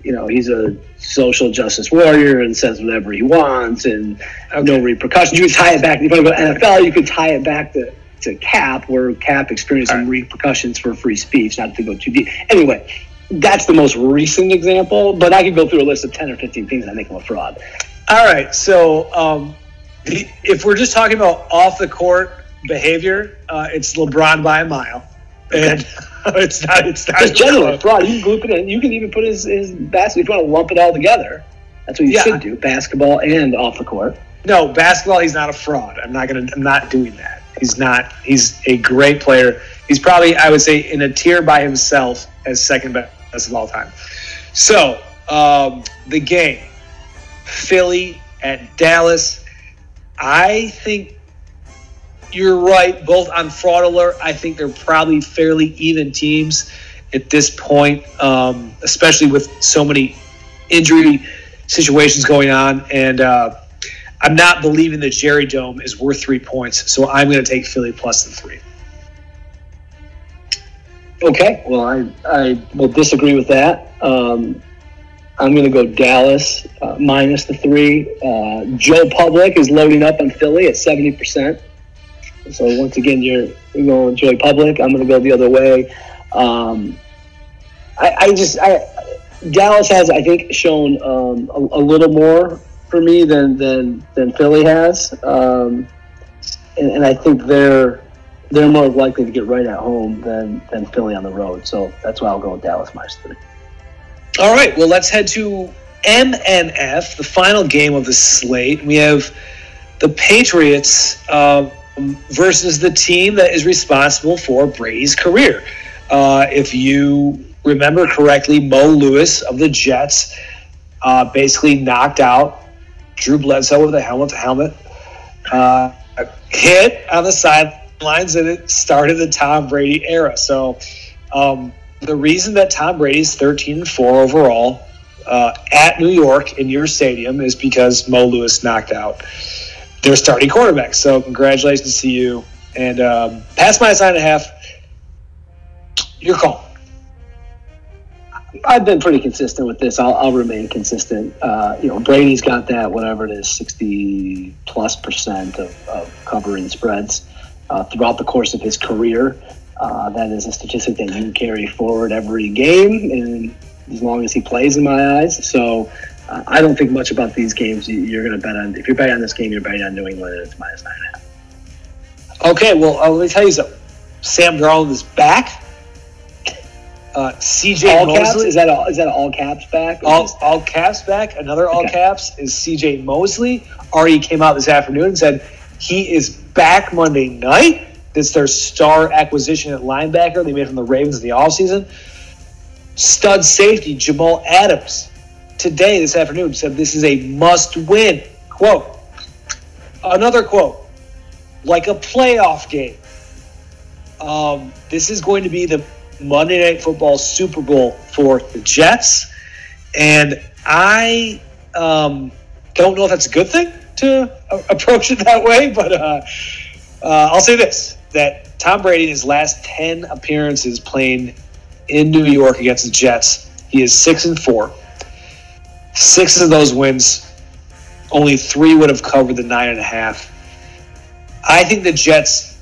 [SPEAKER 2] you know he's a social justice warrior and says whatever he wants and okay. no repercussions. You could tie it back. Go NFL, you could tie it back to, to Cap, where Cap experienced some right. repercussions for free speech. Not to go too deep. Anyway, that's the most recent example. But I could go through a list of ten or fifteen things that make him a fraud.
[SPEAKER 3] All right. So um, if we're just talking about off the court behavior, uh, it's LeBron by a mile. And <laughs> it's not. It's not.
[SPEAKER 2] It's generally fraud. You can group it in. You can even put his his basketball. If you want to lump it all together, that's what you yeah. should do: basketball and off the court.
[SPEAKER 3] No, basketball. He's not a fraud. I'm not gonna. I'm not doing that. He's not. He's a great player. He's probably, I would say, in a tier by himself as second best of all time. So um, the game, Philly at Dallas. I think you're right, both on fraud alert. I think they're probably fairly even teams at this point, um, especially with so many injury situations going on. And uh, I'm not believing that Jerry Dome is worth three points, so I'm going to take Philly plus the three.
[SPEAKER 2] Okay, well, I, I will disagree with that. Um, I'm going to go Dallas uh, minus the three. Uh, Joe Public is loading up on Philly at 70%. So once again, you're, going to enjoy public. I'm going to go the other way. Um, I, I, just I Dallas has I think shown um, a, a, little more for me than than, than Philly has, um, and, and, I think they're they're more likely to get right at home than than Philly on the road. So that's why I'll go with Dallas minus three.
[SPEAKER 3] All right, well, let's head to MNF, the final game of the slate. We have the Patriots um, versus the team that is responsible for Brady's career. Uh, if you remember correctly, Mo Lewis of the Jets uh, basically knocked out Drew Bledsoe with a helmet to helmet uh, hit on the sidelines, and it started the Tom Brady era. So, um, the reason that Tom Brady's 13 and 4 overall uh, at New York in your stadium is because Mo Lewis knocked out their starting quarterback. So, congratulations to you. And um, a half. Your call.
[SPEAKER 2] I've been pretty consistent with this. I'll, I'll remain consistent. Uh, you know, Brady's got that whatever it is, sixty plus percent of, of covering spreads uh, throughout the course of his career. Uh, that is a statistic that you carry forward every game, and as long as he plays, in my eyes. So I don't think much about these games. You're going to bet on if you're betting on this game, you're betting on New England, and it's minus nine and a half.
[SPEAKER 3] Okay, well, uh, let me tell you something. Sam Darnold is back. Uh, CJ
[SPEAKER 2] all
[SPEAKER 3] Mosley
[SPEAKER 2] caps is that all, is that all caps back?
[SPEAKER 3] all,
[SPEAKER 2] just-
[SPEAKER 3] all caps back. Another all
[SPEAKER 2] Okay.
[SPEAKER 3] caps is CJ Mosley. Already came out this afternoon and said he is back Monday night. That's their star acquisition at linebacker they made from the Ravens in the offseason. Stud safety Jamal Adams today, this afternoon, said this is a must win. Quote. Another quote. Like a playoff game. Um, this is going to be the Monday Night Football Super Bowl for the Jets. And I um, don't know if that's a good thing to approach it that way, but uh, uh, I'll say this that Tom Brady, in his last 10 appearances playing in New York against the Jets, he is 6 and 4. Six of those wins, only three would have covered the nine and a half. I think the Jets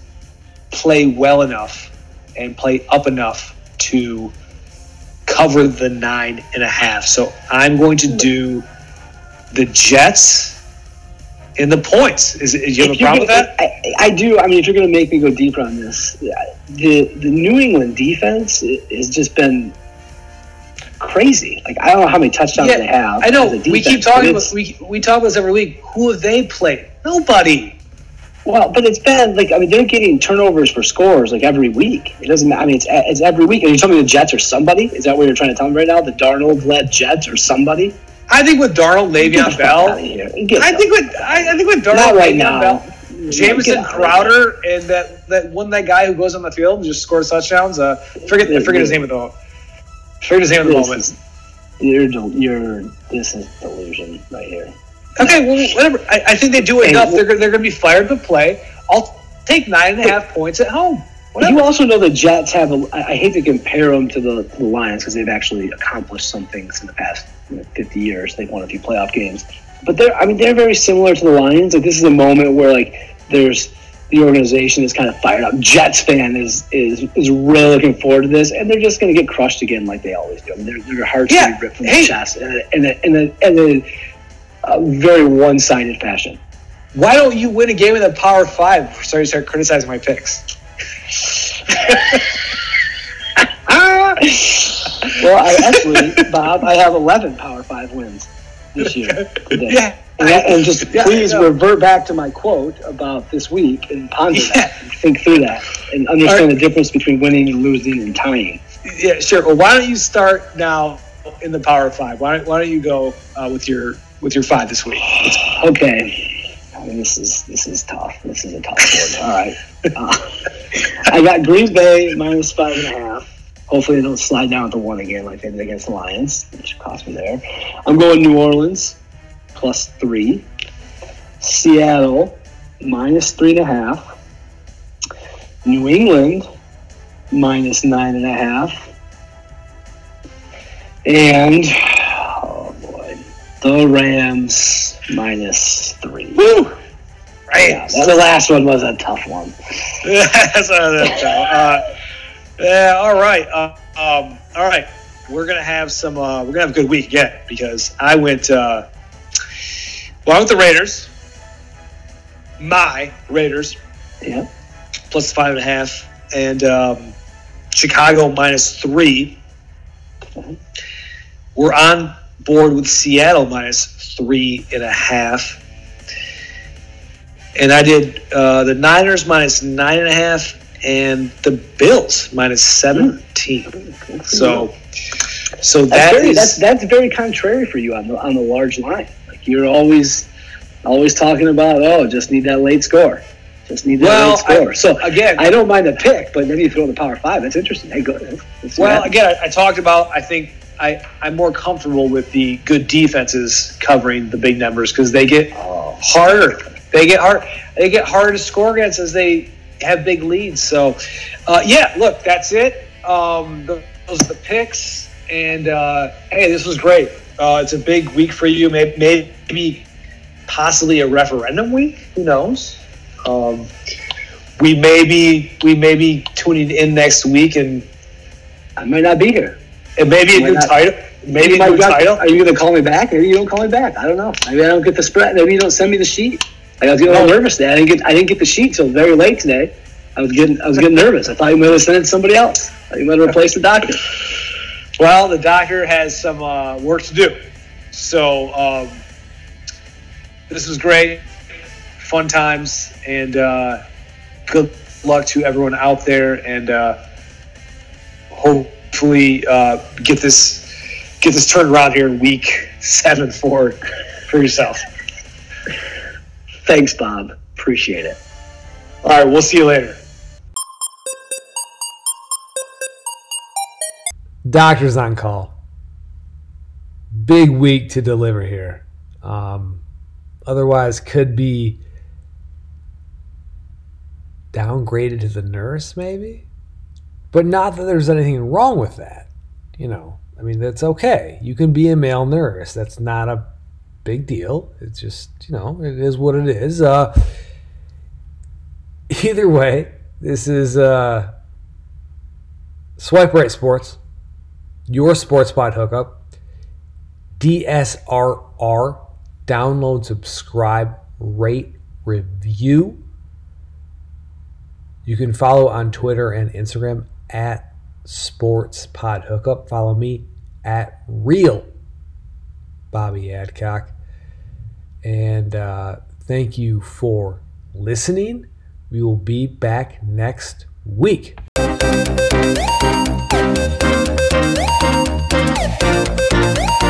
[SPEAKER 3] play well enough and play up enough to cover the nine and a half. So I'm going to do the Jets in the points. Is, is you have a
[SPEAKER 2] If
[SPEAKER 3] problem with
[SPEAKER 2] gonna-
[SPEAKER 3] that?
[SPEAKER 2] I, I do. I mean, if you're going to make me go deeper on this, the the New England defense has just been crazy. Like I don't know how many touchdowns
[SPEAKER 3] Yeah,
[SPEAKER 2] they have.
[SPEAKER 3] I know. We keep talking. About, we we talk about this every week. Who have they played? Nobody.
[SPEAKER 2] Well, but it's been like I mean they're getting turnovers for scores like every week. It doesn't. matter. I mean it's it's every week. And you telling me the Jets are somebody? Is that what you're trying to tell me right now? The Darnold led Jets or somebody?
[SPEAKER 3] I think with Darnold, Le'Veon Bell.
[SPEAKER 2] outta here. Get
[SPEAKER 3] I think with I, I think with Darnold,
[SPEAKER 2] not right
[SPEAKER 3] Le'Veon
[SPEAKER 2] now.
[SPEAKER 3] Bell, Jamison
[SPEAKER 2] Get out of here.
[SPEAKER 3] Crowder, and that that one that guy who goes on the field and just scores touchdowns. Uh, forget I forget his name at the forget his name at the
[SPEAKER 2] This
[SPEAKER 3] moment.
[SPEAKER 2] is- You're you're this is delusion right here.
[SPEAKER 3] Okay, well, whatever. I, I think they do enough. They're, gonna- they're going to be fired to play. I'll take nine and a half points at home. Whatever.
[SPEAKER 2] You also know the Jets have. A, I I hate to compare them to the, to the Lions because they've actually accomplished some things in the past you know, 50 years. They've won a few playoff games, but they're. I mean, they're very similar to the Lions. Like this is a moment where like there's the organization is kind of fired up. Jets fan is is is really looking forward to this, and they're just going to get crushed again like they always do. I mean, their, their hearts
[SPEAKER 3] Yeah,
[SPEAKER 2] going to be ripped from
[SPEAKER 3] hey.
[SPEAKER 2] the chest in a, in a, in a, in a, a very one-sided fashion.
[SPEAKER 3] Why don't you win a game in the Power Five? Sorry to start criticizing my picks. <laughs>
[SPEAKER 2] Well, I actually, Bob, I have 11 Power Five wins this year. <laughs> Today.
[SPEAKER 3] Yeah.
[SPEAKER 2] And, and just
[SPEAKER 3] Yeah,
[SPEAKER 2] please revert back to my quote about this week and ponder that and think through that and understand the difference between winning and losing and tying.
[SPEAKER 3] Yeah, sure. Well, why don't you start now in the Power Five? Why don't, why don't you go uh, with your with your five this week?
[SPEAKER 2] Okay. I mean, this is this is tough. This is a tough one. All right. Uh, <laughs> I got Green Bay minus five and a half. Hopefully, they don't slide down to one again like they did against the Lions, which cost me there. I'm going New Orleans plus three. Seattle minus three and a half. New England minus nine and a half. And oh boy, the Rams minus three.
[SPEAKER 3] Woo!
[SPEAKER 2] Yeah, the last one was a tough one. <laughs>
[SPEAKER 3] that's, uh, uh, yeah. All right. Uh, um, all right. We're gonna have some. Uh, we're gonna have a good week again because I went. Uh, well, went the Raiders. My Raiders
[SPEAKER 2] Yeah.
[SPEAKER 3] plus five and a half, and um, Chicago minus 3 we We're on board with Seattle minus three and a half. And I did uh, the Niners minus nine and a half and the Bills minus seventeen. So, so
[SPEAKER 2] That's
[SPEAKER 3] that
[SPEAKER 2] very,
[SPEAKER 3] is-
[SPEAKER 2] that's that's very contrary for you on the on the large line. You're always always talking about, oh, just need that late score, just need that
[SPEAKER 3] Well,
[SPEAKER 2] late score.
[SPEAKER 3] I-
[SPEAKER 2] so
[SPEAKER 3] again.
[SPEAKER 2] I don't mind the pick, but then you throw the power five. That's interesting. Hey, go.
[SPEAKER 3] Well, again, I, I talked about. I think I I'm more comfortable with the good defenses covering the big numbers because they get
[SPEAKER 2] Oh.
[SPEAKER 3] harder. They get hard. They get harder to score against as they have big leads. So, uh, yeah, look, that's it. Um, those are the picks, and uh, hey, this was great. Uh, it's a big week for you. Maybe, maybe possibly a referendum week. Who knows? Um, we may be we may be tuning in next week and
[SPEAKER 2] I might not be here.
[SPEAKER 3] and maybe a
[SPEAKER 2] Why
[SPEAKER 3] new
[SPEAKER 2] not?
[SPEAKER 3] title. Maybe a
[SPEAKER 2] might
[SPEAKER 3] new title.
[SPEAKER 2] Are you going to call me back? Maybe you don't call me back. I don't know. Maybe I don't get the spread. Maybe you don't send me the sheet. Like, I was getting a little nervous today. I didn't get I didn't get the sheet till very late today. I was getting I was getting nervous. I thought you might have sent it to somebody else. I thought you might have replaced the doctor.
[SPEAKER 3] Well, the doctor has some uh, work to do. So um, this was great, fun times, and uh, good luck to everyone out there. And uh, hopefully uh, get this get this turned around here in week <laughs> seven for for yourself.
[SPEAKER 2] Thanks, Bob. Appreciate it.
[SPEAKER 3] All right, we'll see you later.
[SPEAKER 5] Doctor's on call. Big week to deliver here. Um, otherwise, could be downgraded to the nurse, maybe. But not that there's anything wrong with that. You know, I mean, that's okay. You can be a male nurse. That's not a big deal. It's just, you know, it is what it is. Uh, either way, this is uh, Swipe Right Sports your sports spot hookup, DSRR, download, subscribe, rate, review. You can follow on Twitter and Instagram at Sports Pod Hookup. Follow me at Real Bobby Adcock. And uh, thank you for listening. We will be back next week. Música